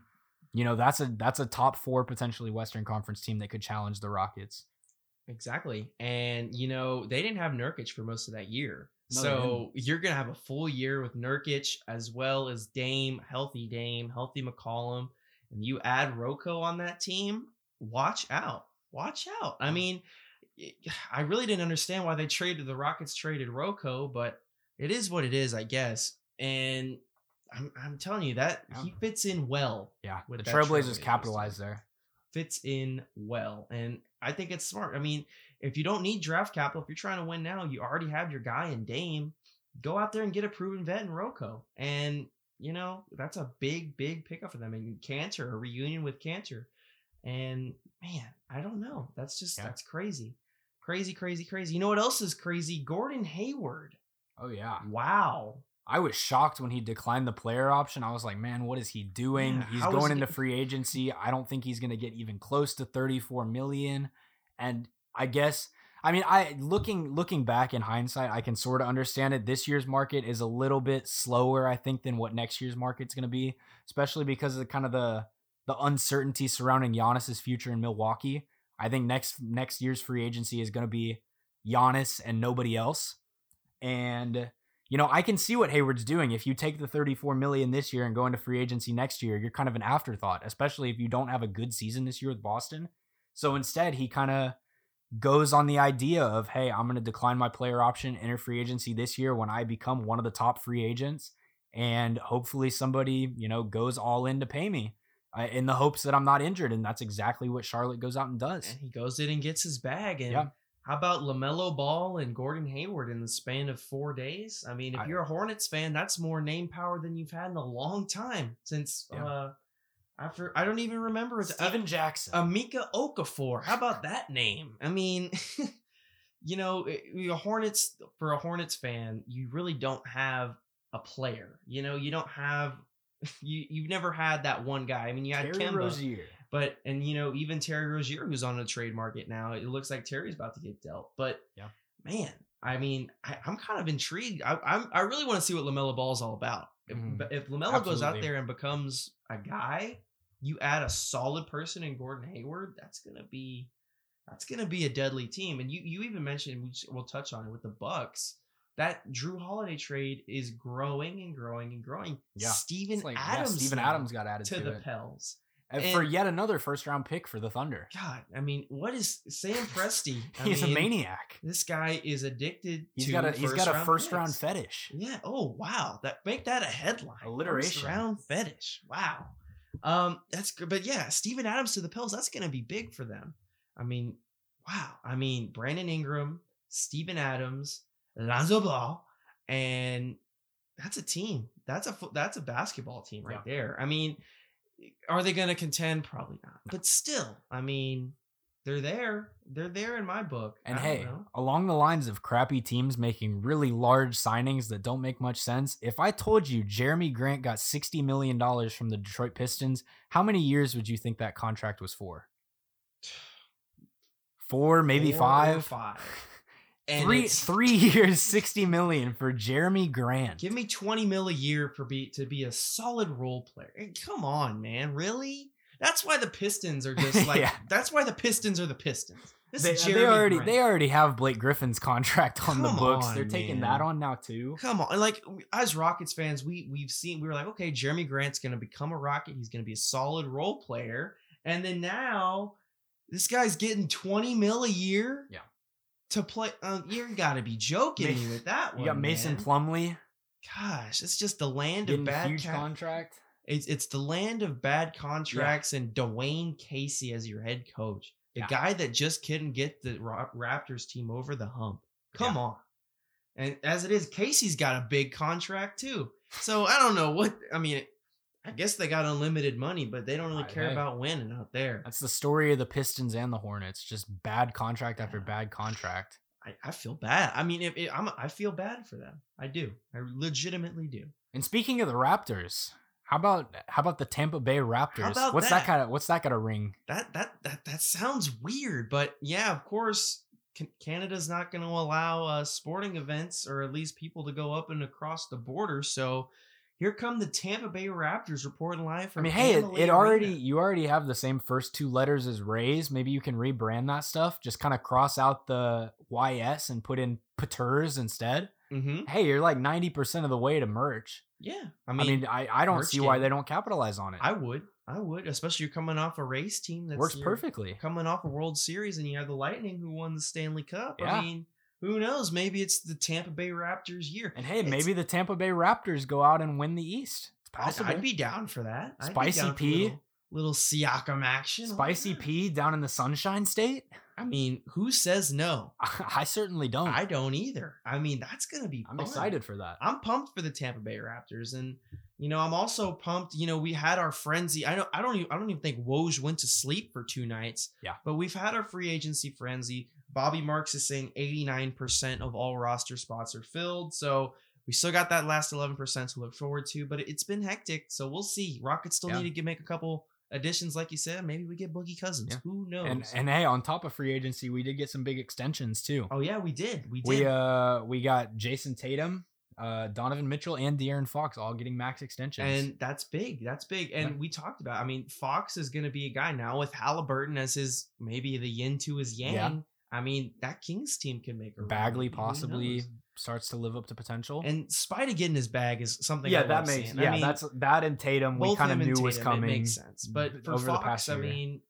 you know, that's a that's a top four potentially Western Conference team that could challenge the Rockets.
Exactly. And you know, they didn't have Nurkic for most of that year.
No,
so you're gonna have a full year with Nurkic as well as Dame, healthy Dame, healthy McCollum, and you add Rocco on that team, watch out. Watch out. I mean, I really didn't understand why they traded the Rockets traded Rocco, but it is what it is, I guess. And I'm, I'm telling you that
Yeah.
he fits in well
Yeah,
With
the Trailblazers capitalized there.
fits in well. And I think it's smart. I mean, if you don't need draft capital, if you're trying to win now, you already have your guy in Dame. Go out there and get a proven vet in Rocco. And, you know, that's a big, big pickup for them. And Kanter, a reunion with Kanter. And man, I don't know. That's just
Yeah.
that's crazy. Crazy, crazy, crazy. You know what else is crazy? Gordon Hayward.
Oh yeah,
Wow.
I was shocked when he declined the player option. I was like, man, what is he doing?
Yeah,
he's going into free agency. I don't think he's going to get even close to 34 million. And I guess I mean, I looking looking back in hindsight, I can sort of understand it. This year's market is a little bit slower, I think, than what next year's market's going to be, especially because of the, kind of the the uncertainty surrounding Giannis's future in Milwaukee. I think next next year's free agency is going to be Giannis and nobody else. And you know, I can see what Hayward's doing. If you take the 34 million this year and go into free agency next year, you're kind of an afterthought, especially if you don't have a good season this year with Boston. So instead, he kind of goes on the idea of, hey, I'm going to decline my player option, enter free agency this year when I become one of the top free agents. And hopefully somebody, you know, goes all in to pay me uh, in the hopes that I'm not injured. And that's exactly what Charlotte goes out and does.
And he goes in and gets his bag. And
Yeah.
how about LaMelo Ball and Gordon Hayward in the span of four days? I mean, if
I-
you're a Hornets fan, that's more name power than you've had in a long time since
Yeah.
uh after I don't even remember it's
Stephen Jackson.
Emeka Okafor. How about that name? I mean, you know, a Hornets for a Hornets fan, you really don't have a player. You know, you don't have you you've never had that one guy. I mean, you had
Terry
Kemba,
Rozier.
but and you know even Terry Rozier, who's on the trade market now, it looks like Terry's about to get dealt. But
Yeah.
man, I mean, I, I'm kind of intrigued. I I'm, I really want to see what LaMelo Ball is all about. If,
Mhm.
but if Lamella goes out there and becomes a guy, you add a solid person in Gordon Hayward, that's gonna be that's gonna be a deadly team. And you you even mentioned we we'll touch on it with the Bucks. That Jrue Holiday trade is growing and growing and growing.
Yeah.
Steven
like, yeah,
Adams.
Steven Adams got added
to
to,
the
it.
Pels.
And for yet another first round pick for the Thunder.
God, I mean, what is Sam Presti?
He's a maniac.
This guy is addicted
He's
to
got a he's got a first round fetish.
Yeah. Oh wow. That make that a headline.
Alliteration.
First round fetish. Wow. Um, that's good. But yeah, Steven Adams to the Pels. That's gonna be big for them. I mean, wow. I mean, Brandon Ingram, Steven Adams, Lonzo Ball, and that's a team. That's a that's a basketball team right there. I mean, are they gonna contend? Probably not. But still, I mean, they're there. They're there in my book.
And hey,
know.
along the lines of crappy teams making really large signings that don't make much sense, if I told you Jerami Grant got $60 million from the Detroit Pistons, how many years would you think that contract was for? Four, maybe
Four
five?
Five. And
Three three years, 60 million for Jerami Grant.
Give me 20 mil a year for be to be a solid role player. Eh, Come on, man. Really? That's why the Pistons are just like
Yeah.
that's why the Pistons are the Pistons. This
they,
is
they already
Grant.
they already have Blake Griffin's contract on the books.
on,
They're taking
man.
that on now too.
Come on. Like as Rockets fans, we we've seen we were like, okay, Jerami Grant's going to become a Rocket. He's going to be a solid role player. And then now this guy's getting 20 mil a year?
Yeah.
To play um, you got to be joking me with that one.
You got Mason
man.
Plumlee
Gosh, it's just the land
getting
of bad
huge contract.
It's it's the land of bad contracts and Dwane Casey as your head coach, the
Yeah.
guy that just couldn't get the Raptors team over the hump. Come
Yeah.
on, and as it is, Casey's got a big contract too. So I don't know what I mean. I guess they got unlimited money, but they don't really
I-
care about winning out there.
That's the story of the Pistons and the Hornets. Just bad contract after bad contract.
I, I feel bad. I mean, if it, I'm, I feel bad for them. I do. I legitimately do.
And speaking of the Raptors, how about how about the Tampa Bay Raptors?
about
what's that
that?
kind of what's that got to ring?
that that that that sounds weird, but yeah, of course, Canada's not going to allow uh, sporting events or at least people to go up and across the border. So here come the Tampa Bay Raptors reporting live
I
from.
mean, hey, it, it already you already have the same first two letters as Rays. Maybe you can rebrand that stuff. Just kind of cross out the YS and put in Paters instead.
Mhm.
Hey, you're like ninety percent of the way to merch.
Yeah, I
I
mean,
mean, I, I, don't see why they don't capitalize on it.
I would, I would, especially you're coming off a race team that
Works perfectly.
Coming off a World Series, and you have the Lightning who won the Stanley Cup.
Yeah.
I mean, who knows? Maybe it's the Tampa Bay Raptors year.
And hey,
It's-
maybe the Tampa Bay Raptors go out and win the East. It's
I'd,
possible.
I'd be down for that. I'd
Spicy P?
little, little Siakam action.
Spicy? P down in the Sunshine State.
I mean, who says no?
I certainly don't.
I don't either. I mean, that's gonna be.
I'm
fun.
excited for that.
I'm pumped for the Tampa Bay Raptors, and you know, I'm also pumped. You know, we had our frenzy. I don't. I don't even. I don't even think Woj went to sleep for two nights.
Yeah.
But we've had our free agency frenzy. Bobby Marks is saying 89% of all roster spots are filled. So We still got that last 11% to look forward to, but it's been hectic. So we'll see. Rockets still
Yeah.
need to get, make a couple additions, like you said. Maybe we get Boogie Cousins.
Yeah.
Who knows?
And and hey, on top of free agency, we did get some big extensions too.
oh, yeah, we did. We did.
We uh we got Jayson Tatum, uh Donovan Mitchell, and De'Aaron Fox all getting max extensions.
and that's big. That's big. And
Yeah.
we talked about. I mean, Fox is going to be a guy now with Haliburton as his maybe the yin to his yang.
Yeah.
I mean, that Kings team can make a.
Bagley
Who
possibly starts to live up to potential.
And Spida getting his bag is something.
yeah,
I
that makes
seeing.
yeah,
I mean,
that's that and Tatum we kind of
him and
knew was coming.
It makes sense. But mm, for
over the
Fox,
past
I
year.
mean,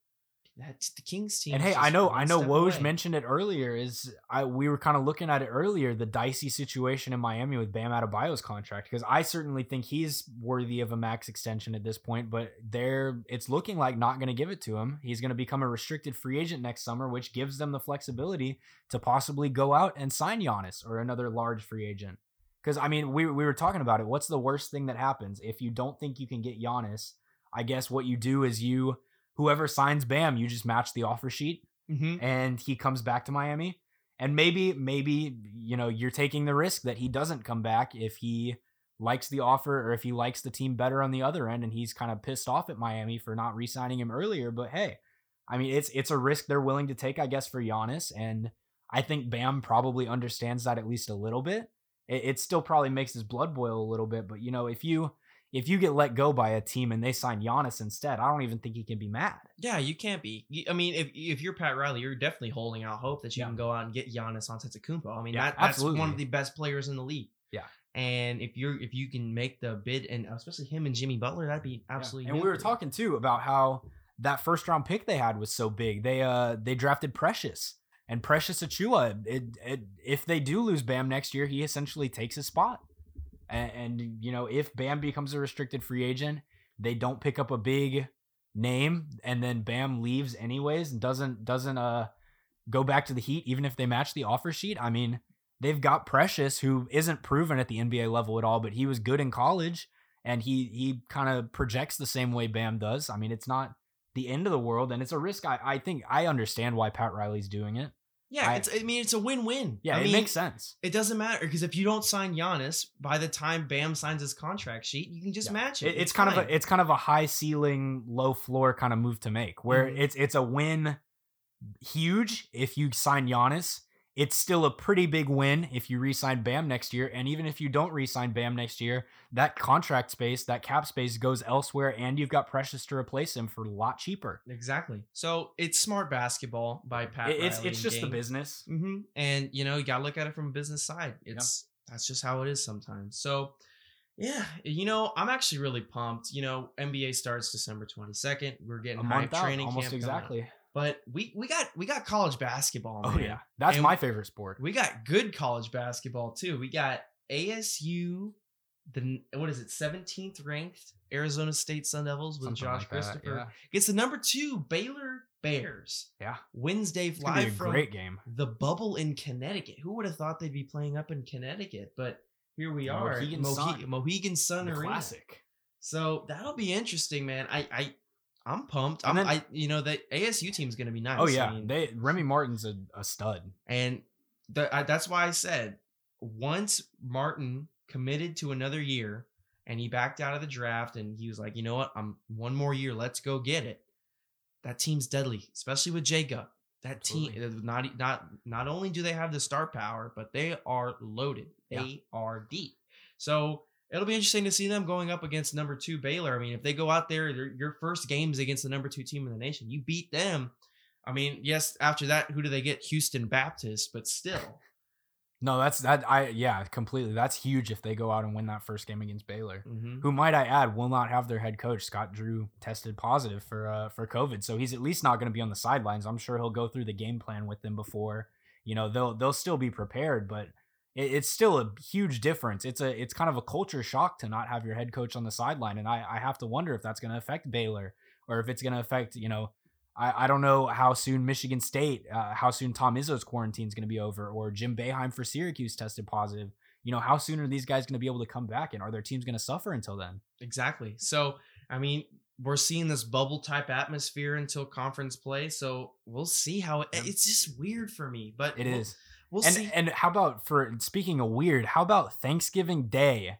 that's the Kings team.
And hey, I know, I know. Woj
away.
mentioned it earlier. Is I we were kind of looking at it earlier, the dicey situation in Miami with Bam Adebayo's contract, because I certainly think he's worthy of a max extension at this point. But they're it's looking like not going to give it to him. He's going to become a restricted free agent next summer, which gives them the flexibility to possibly go out and sign Giannis or another large free agent. Because I mean, we we were talking about it. What's the worst thing that happens if you don't think you can get Giannis? I guess what you do is you whoever signs Bam, you just match the offer sheet
Mhm.
and he comes back to Miami. And maybe, maybe, you know, you're taking the risk that he doesn't come back if he likes the offer or if he likes the team better on the other end and he's kind of pissed off at Miami for not re-signing him earlier. But hey, I mean, it's it's a risk they're willing to take, I guess, for Giannis. And I think Bam probably understands that at least a little bit. It, it still probably makes his blood boil a little bit, but you know, if you if you get let go by a team and they sign Giannis instead, I don't even think he can be mad.
Yeah, you can't be. I mean, if if you're Pat Riley, you're definitely holding out hope that you
Yeah.
can go out and get Giannis Antetokounmpo. I mean,
Yeah,
that, that's one of the best players in the league.
Yeah.
And if you're if you can make the bid, and especially him and Jimmy Butler, that'd be
Yeah.
absolutely.
And we were talking too about how that first round pick they had was so big. They uh they drafted Precious and Precious Achiuwa. It, it, if they do lose Bam next year, he essentially takes his spot. And, and you know, if Bam becomes a restricted free agent, they don't pick up a big name, and then Bam leaves anyways and doesn't doesn't uh go back to the Heat, even if they match the offer sheet. I mean, they've got Precious, who isn't proven at the NBA level at all, but he was good in college and he he kind of projects the same way Bam does. I mean, it's not the end of the world, and it's a risk. I, I think I understand why Pat Riley's doing it.
Yeah,
I-
it's. I mean, it's a win-win.
Yeah,
I
it
mean,
makes sense.
It doesn't matter because if you don't sign Giannis, by the time Bam signs his contract sheet, you can just
Yeah.
match it.
It- it's kind of a it's kind of a high ceiling, low floor kind of move to make, where
Mhm.
it's it's a win huge if you sign Giannis. It's still a pretty big win if you re-sign Bam next year, and even if you don't re-sign Bam next year, that contract space, that cap space goes elsewhere, and you've got Precious to replace him for a lot cheaper.
exactly. So it's smart basketball by Pat.
It- it's
Riley
it's just the
gang.
business.
hmm And you know, you gotta look at it from a business side. It's that's just how it is sometimes. So yeah, you know, I'm actually really pumped. You know, NBA starts December 22nd. We're getting
A out,
training
almost
camp
exactly.
But we we got we got college basketball.
Oh yeah, that's
And
my favorite sport.
We got good college basketball too. We got ASU, the what is it, 17th ranked Arizona State Sun Devils with
Something
Josh
like that,
Christopher.
yeah.
Gets the number two Baylor Bears.
Yeah.
Wednesday
It's gonna be
live
a
from
great game.
the bubble in Connecticut. Who would have thought they'd be playing up in Connecticut? But here we are,
Mohegan
Mohe-
Sun.
Mohegan Sun Arena.
classic.
So that'll be interesting, man. I I I'm pumped. I'm,
then-
I you know the ASU team's gonna be nice.
Oh
I
yeah,
mean,
they Remy Martin's a, a stud.
and the, I, that's why I said once Martin committed to another year and he backed out of the draft and he was like, you know what, I'm one more year, let's go get it. That team's deadly, especially with Jacob. That team
Absolutely.
not not not only do they have the star power, but they are loaded.
Yeah.
They are deep. So it'll be interesting to see them going up against number two Baylor. I mean, if they go out there, your first games against the number two team in the nation, you beat them. I mean, yes, after that, who do they get? Houston Baptist, but still.
No, that's that. I yeah, completely. That's huge if they go out and win that first game against Baylor.
Mhm.
Who might I add will not have their head coach Scott Drew tested positive for uh for COVID, so he's at least not going to be on the sidelines. I'm sure he'll go through the game plan with them before. You know they'll they'll still be prepared, but it's still a huge difference. It's a it's kind of a culture shock to not have your head coach on the sideline, and I I have to wonder if that's going to affect Baylor or if it's going to affect you know I, I don't know how soon Michigan State, uh, how soon Tom Izzo's quarantine is going to be over, or Jim Boeheim for Syracuse tested positive. You know, how soon are these guys going to be able to come back, and are their teams going to suffer until then?
Exactly. So, I mean, we're seeing this bubble type atmosphere until conference play. So we'll see how it, it's just weird for me. But
It
we'll-
is.
We'll
and
see.
and how about for speaking of weird? How about Thanksgiving Day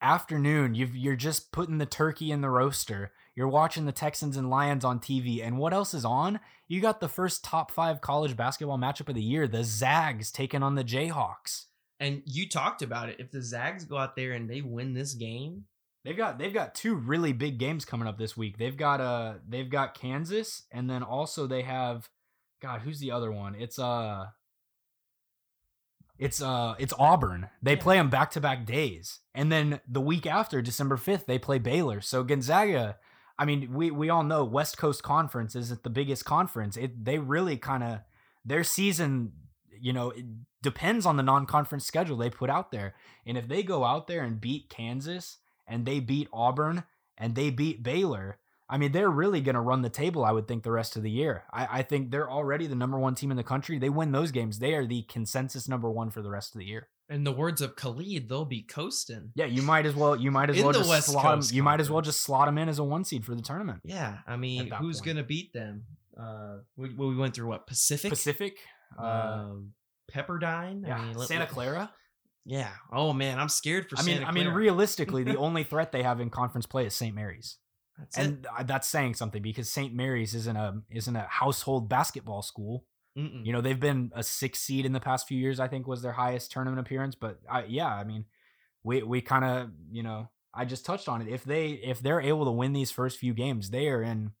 afternoon? You've you're just putting the turkey in the roaster. You're watching the Texans and Lions on TV, and what else is on? You got the first top five college basketball matchup of the year: the Zags taking on the Jayhawks.
and you talked about it. If the Zags go out there and they win this game,
They've got they've got two really big games coming up this week. They've got uh they've got Kansas, and then also they have, God, who's the other one? It's uh. It's uh it's Auburn. They
Yeah.
play them back to back days. And then the week after, December 5th, they play Baylor. So Gonzaga, I mean, we we all know West Coast Conference isn't the biggest conference. It they really kind of their season, you know, it depends on the non-conference schedule they put out there. And if they go out there and beat Kansas and they beat Auburn and they beat Baylor, I mean, they're really going to run the table, I would think, the rest of the year. I, I think they're already the number one team in the country. They win those games. They are the consensus number one for the rest of the year.
in the words of Khalid, they'll be coasting.
Yeah, you might as well. You might as
In
well just
West
slot
Coast
them. You might as well just slot them in as a one seed for the tournament.
Yeah, I mean, who's gonna beat them? Uh, we, we went through what Pacific,
Pacific, uh,
um, Pepperdine.
yeah,
I mean,
Santa Clara.
Yeah. Oh man, I'm scared for.
I mean,
Santa
I mean,
Clara.
realistically, the only threat they have in conference play is St. Mary's.
That's
and uh, that's saying something because St. Mary's isn't a isn't a household basketball school.
Mm-mm.
You know, they've been a six seed in the past few years. I think was their highest tournament appearance. But I, yeah, I mean, we we kind of you know I just touched on it. If they if they're able to win these first few games, they are in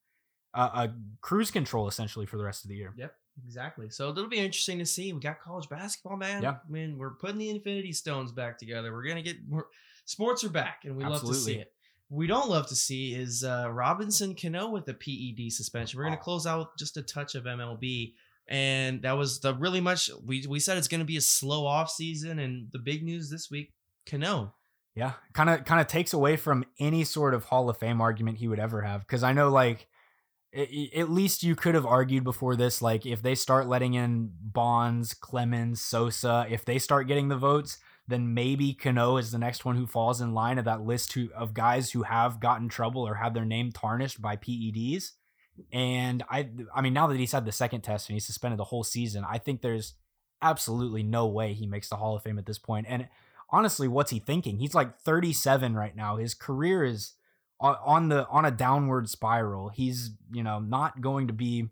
a, a cruise control essentially for the rest of the year.
Yep, exactly. So it'll be interesting to see. We got college basketball, man.
Yeah.
I mean, we're putting the Infinity Stones back together. We're gonna get more sports are back, and we love to see it. We don't love to see is uh, Robinson Cano with a PED suspension. We're gonna
Oh.
close out with just a touch of MLB, and that was the really much we we said it's gonna be a slow off season, and the big news this week, Cano.
Yeah, kind of kind of takes away from any sort of Hall of Fame argument he would ever have because I know like i- i- at least you could have argued before this like if they start letting in Bonds, Clemens, Sosa, if they start getting the votes, then maybe Cano is the next one who falls in line of that list who, of guys who have gotten trouble or had their name tarnished by PEDs. And I I mean now that he's had the second test and he's suspended the whole season, I think there's absolutely no way he makes the Hall of Fame at this point. And honestly, what's he thinking? He's like 37 right now. His career is on- on the on a downward spiral. He's, you know, not going to be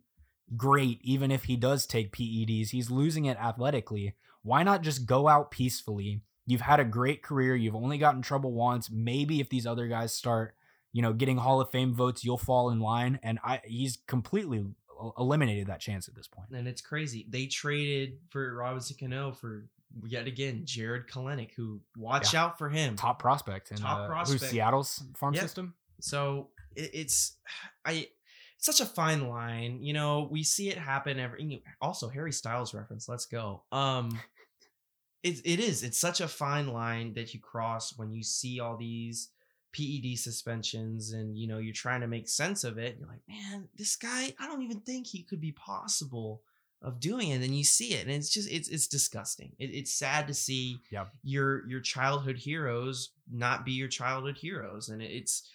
great even if he does take PEDs. He's losing it athletically. Why not just go out peacefully? You've had a great career. You've only gotten trouble once. Maybe if these other guys start, you know, getting Hall of Fame votes, you'll fall in line. And I, he's completely eliminated that chance at this point.
and it's crazy. They traded for Robinson Cano for yet again Jarred Kelenic, who watch out for him.
Top prospect in
Top
uh,
prospect.
Seattle's farm system.
So it, it's I it's such a fine line. You know, we see it happen every. Also, Harry Styles reference. Let's go. Um, it it is. It's such a fine line that you cross when you see all these PED suspensions, and you know you're trying to make sense of it. You're like, man, this guy. I don't even think he could be possible of doing it. And then you see it, and it's just it's it's disgusting. It, it's sad to see
Yep.
your your childhood heroes not be your childhood heroes, and it's.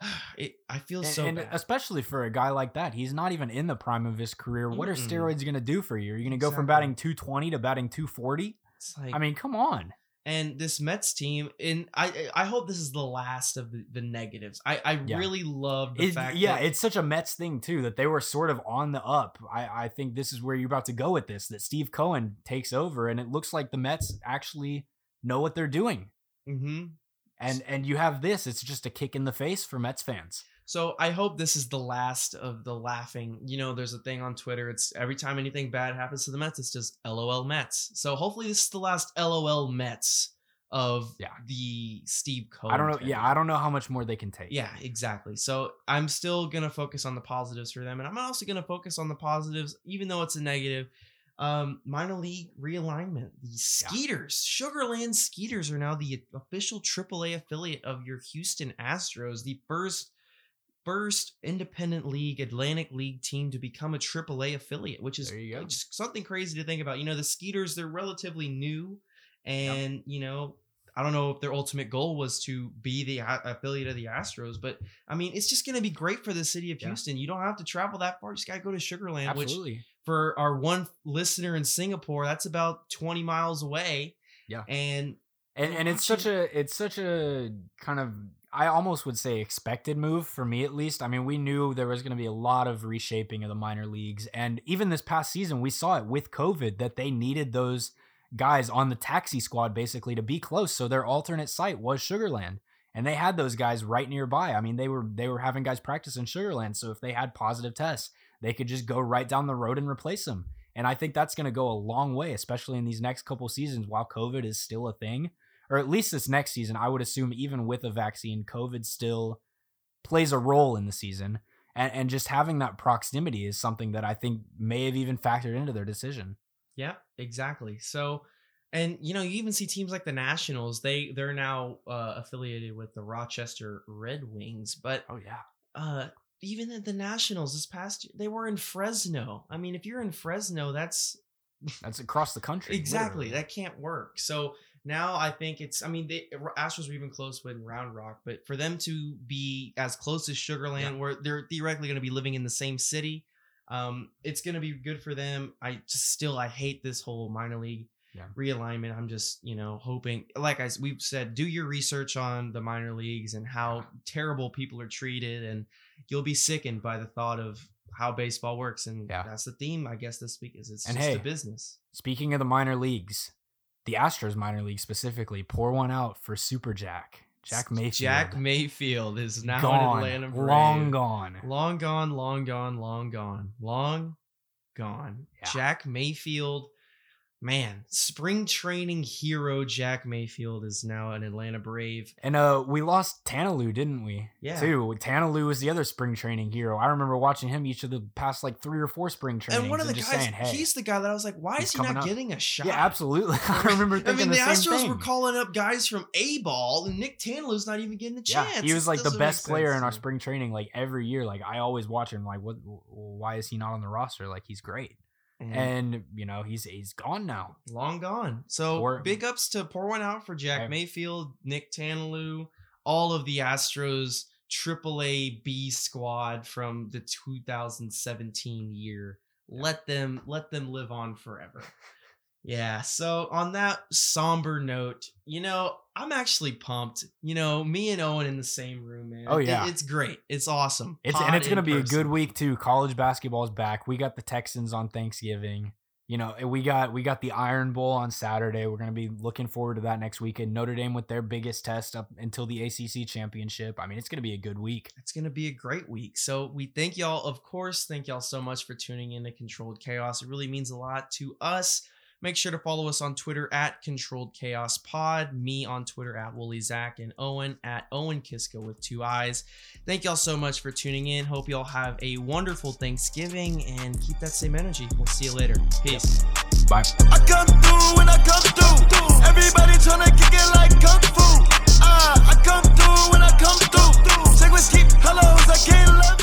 It, I feel so
and
bad.
especially for a guy like that, he's not even in the prime of his career. What are
Mm-mm.
steroids going to do for you? Are you going to go from batting 220 to batting 240?
It's like,
I mean, come on.
and this Mets team, and I I hope this is the last of the, the negatives. I I
Yeah.
really love the
It-
fact
yeah,
that
it's such a Mets thing too that they were sort of on the up. I, I think this is where you're about to go with this. That Steve Cohen takes over, and it looks like the Mets actually know what they're doing.
hmm
And and you have this. It's just a kick in the face for Mets fans.
So I hope this is the last of the laughing. You know, there's a thing on Twitter. It's every time anything bad happens to the Mets, it's just LOL Mets. So hopefully this is the last LOL Mets of
Yeah.
the Steve Cohen.
I don't know.
thing.
Yeah, I don't know how much more they can take.
Yeah, exactly. So I'm still gonna focus on the positives for them, and I'm also gonna focus on the positives, even though it's a negative. Um, minor league realignment. The Skeeters, Sugarland Skeeters, are now the official AAA affiliate of your Houston Astros, the first first independent league Atlantic League team to become a AAA affiliate, which is
There you go.
just something crazy to think about. You know, the Skeeters they're relatively new, and you know I don't know if their ultimate goal was to be the affiliate of the Astros, but I mean, it's just going to be great for the city of
Yeah.
Houston. You don't have to travel that far; you just got to go to Sugarland, which for our one listener in Singapore, that's about 20 miles away.
Yeah.
And
and, and it's such a it's such a kind of I almost would say expected move for me at least. I mean, we knew there was going to be a lot of reshaping of the minor leagues, and even this past season, we saw it with COVID that they needed those guys on the taxi squad basically to be close. So their alternate site was Sugarland, and they had those guys right nearby. I mean, they were they were having guys practice in Sugarland, so if they had positive tests, they could just go right down the road and replace them. And I think that's going to go a long way, especially in these next couple seasons while COVID is still a thing or at least this next season, I would assume even with a vaccine, COVID still plays a role in the season. And, and just having that proximity is something that I think may have even factored into their decision.
yeah, exactly. So, and you know, you even see teams like the Nationals. They they're now uh, affiliated with the Rochester Red Wings, but
Oh yeah.
uh, even the, the Nationals this past year, they were in Fresno. I mean, if you're in Fresno, that's
That's across the country.
exactly
literally.
that can't work. So now I think it's. I mean, the Astros were even close with Round Rock, but for them to be as close as Sugar Land,
Yeah.
where they're theoretically going to be living in the same city, um, it's going to be good for them. I just still I hate this whole minor league
Yeah.
realignment. I'm just you know hoping, like I we've said, do your research on the minor leagues and how
Yeah.
terrible people are treated, and you'll be sickened by the thought of how baseball works. And
Yeah.
that's the theme, I guess, this week is it's
And
just
hey,
a business.
Speaking of the minor leagues, the Astros minor league specifically, pour one out for Super Jack. Jack Mayfield.
Jack Mayfield is now
gone.
an Atlanta Brave.
long gone.
long gone, long gone, long gone, long gone.
Yeah.
Jack Mayfield, man, spring training hero Jack Mayfield is now an Atlanta Brave.
And uh, we lost Tanielu, didn't we?
Yeah.
Too. Tanielu was the other spring training hero. I remember watching him each of the past like three or four spring trainings.
and one of the guys,
saying, hey,
he's the guy that I was like, why is he not
up.
getting a shot?
yeah, absolutely. I remember.
I mean, the,
the,
Astros
thing.
were calling up guys from A ball, and Nick Tanielu's not even getting a
yeah,
chance.
he was like the best player in our spring training. Like every year, like I always watch him. Like, what? Why is he not on the roster? Like he's great.
And
And you know, he's he's gone now.
long gone. So
Pour-
big ups to pour one out for Jack
Okay.
Mayfield, Nick Tanielu, all of the Astros AAA B squad from the 2017 year. Let them let them live on forever. Yeah. So on that somber note, you know, I'm actually pumped. You know, me and Owen in the same room, man.
Oh,
It-
yeah.
it's great. It's awesome.
It's
Pod
and it's gonna be a good week too. College basketball's back. We got the Texans on Thanksgiving. You know, we got we got the Iron Bowl on Saturday. We're gonna be looking forward to that next weekend. Notre Dame with their biggest test up until the ACC championship. I mean, it's gonna be a good week.
It's going to be a great week. So we thank y'all, of course, thank y'all so much for tuning in to Controlled Chaos. It really means a lot to us. Make sure to follow us on Twitter at Controlled Chaos Pod, me on Twitter at Wooly Zach, and Owen at Owen Kiska with two eyes. Thank y'all so much for tuning in. Hope y'all have a wonderful Thanksgiving and keep that same energy. We'll see you later. Peace.
Bye.
I come through when I come through. Everybody tryna kick it like kung fu. Ah, I come through when I come through. Take whiskey, hellos, I can't love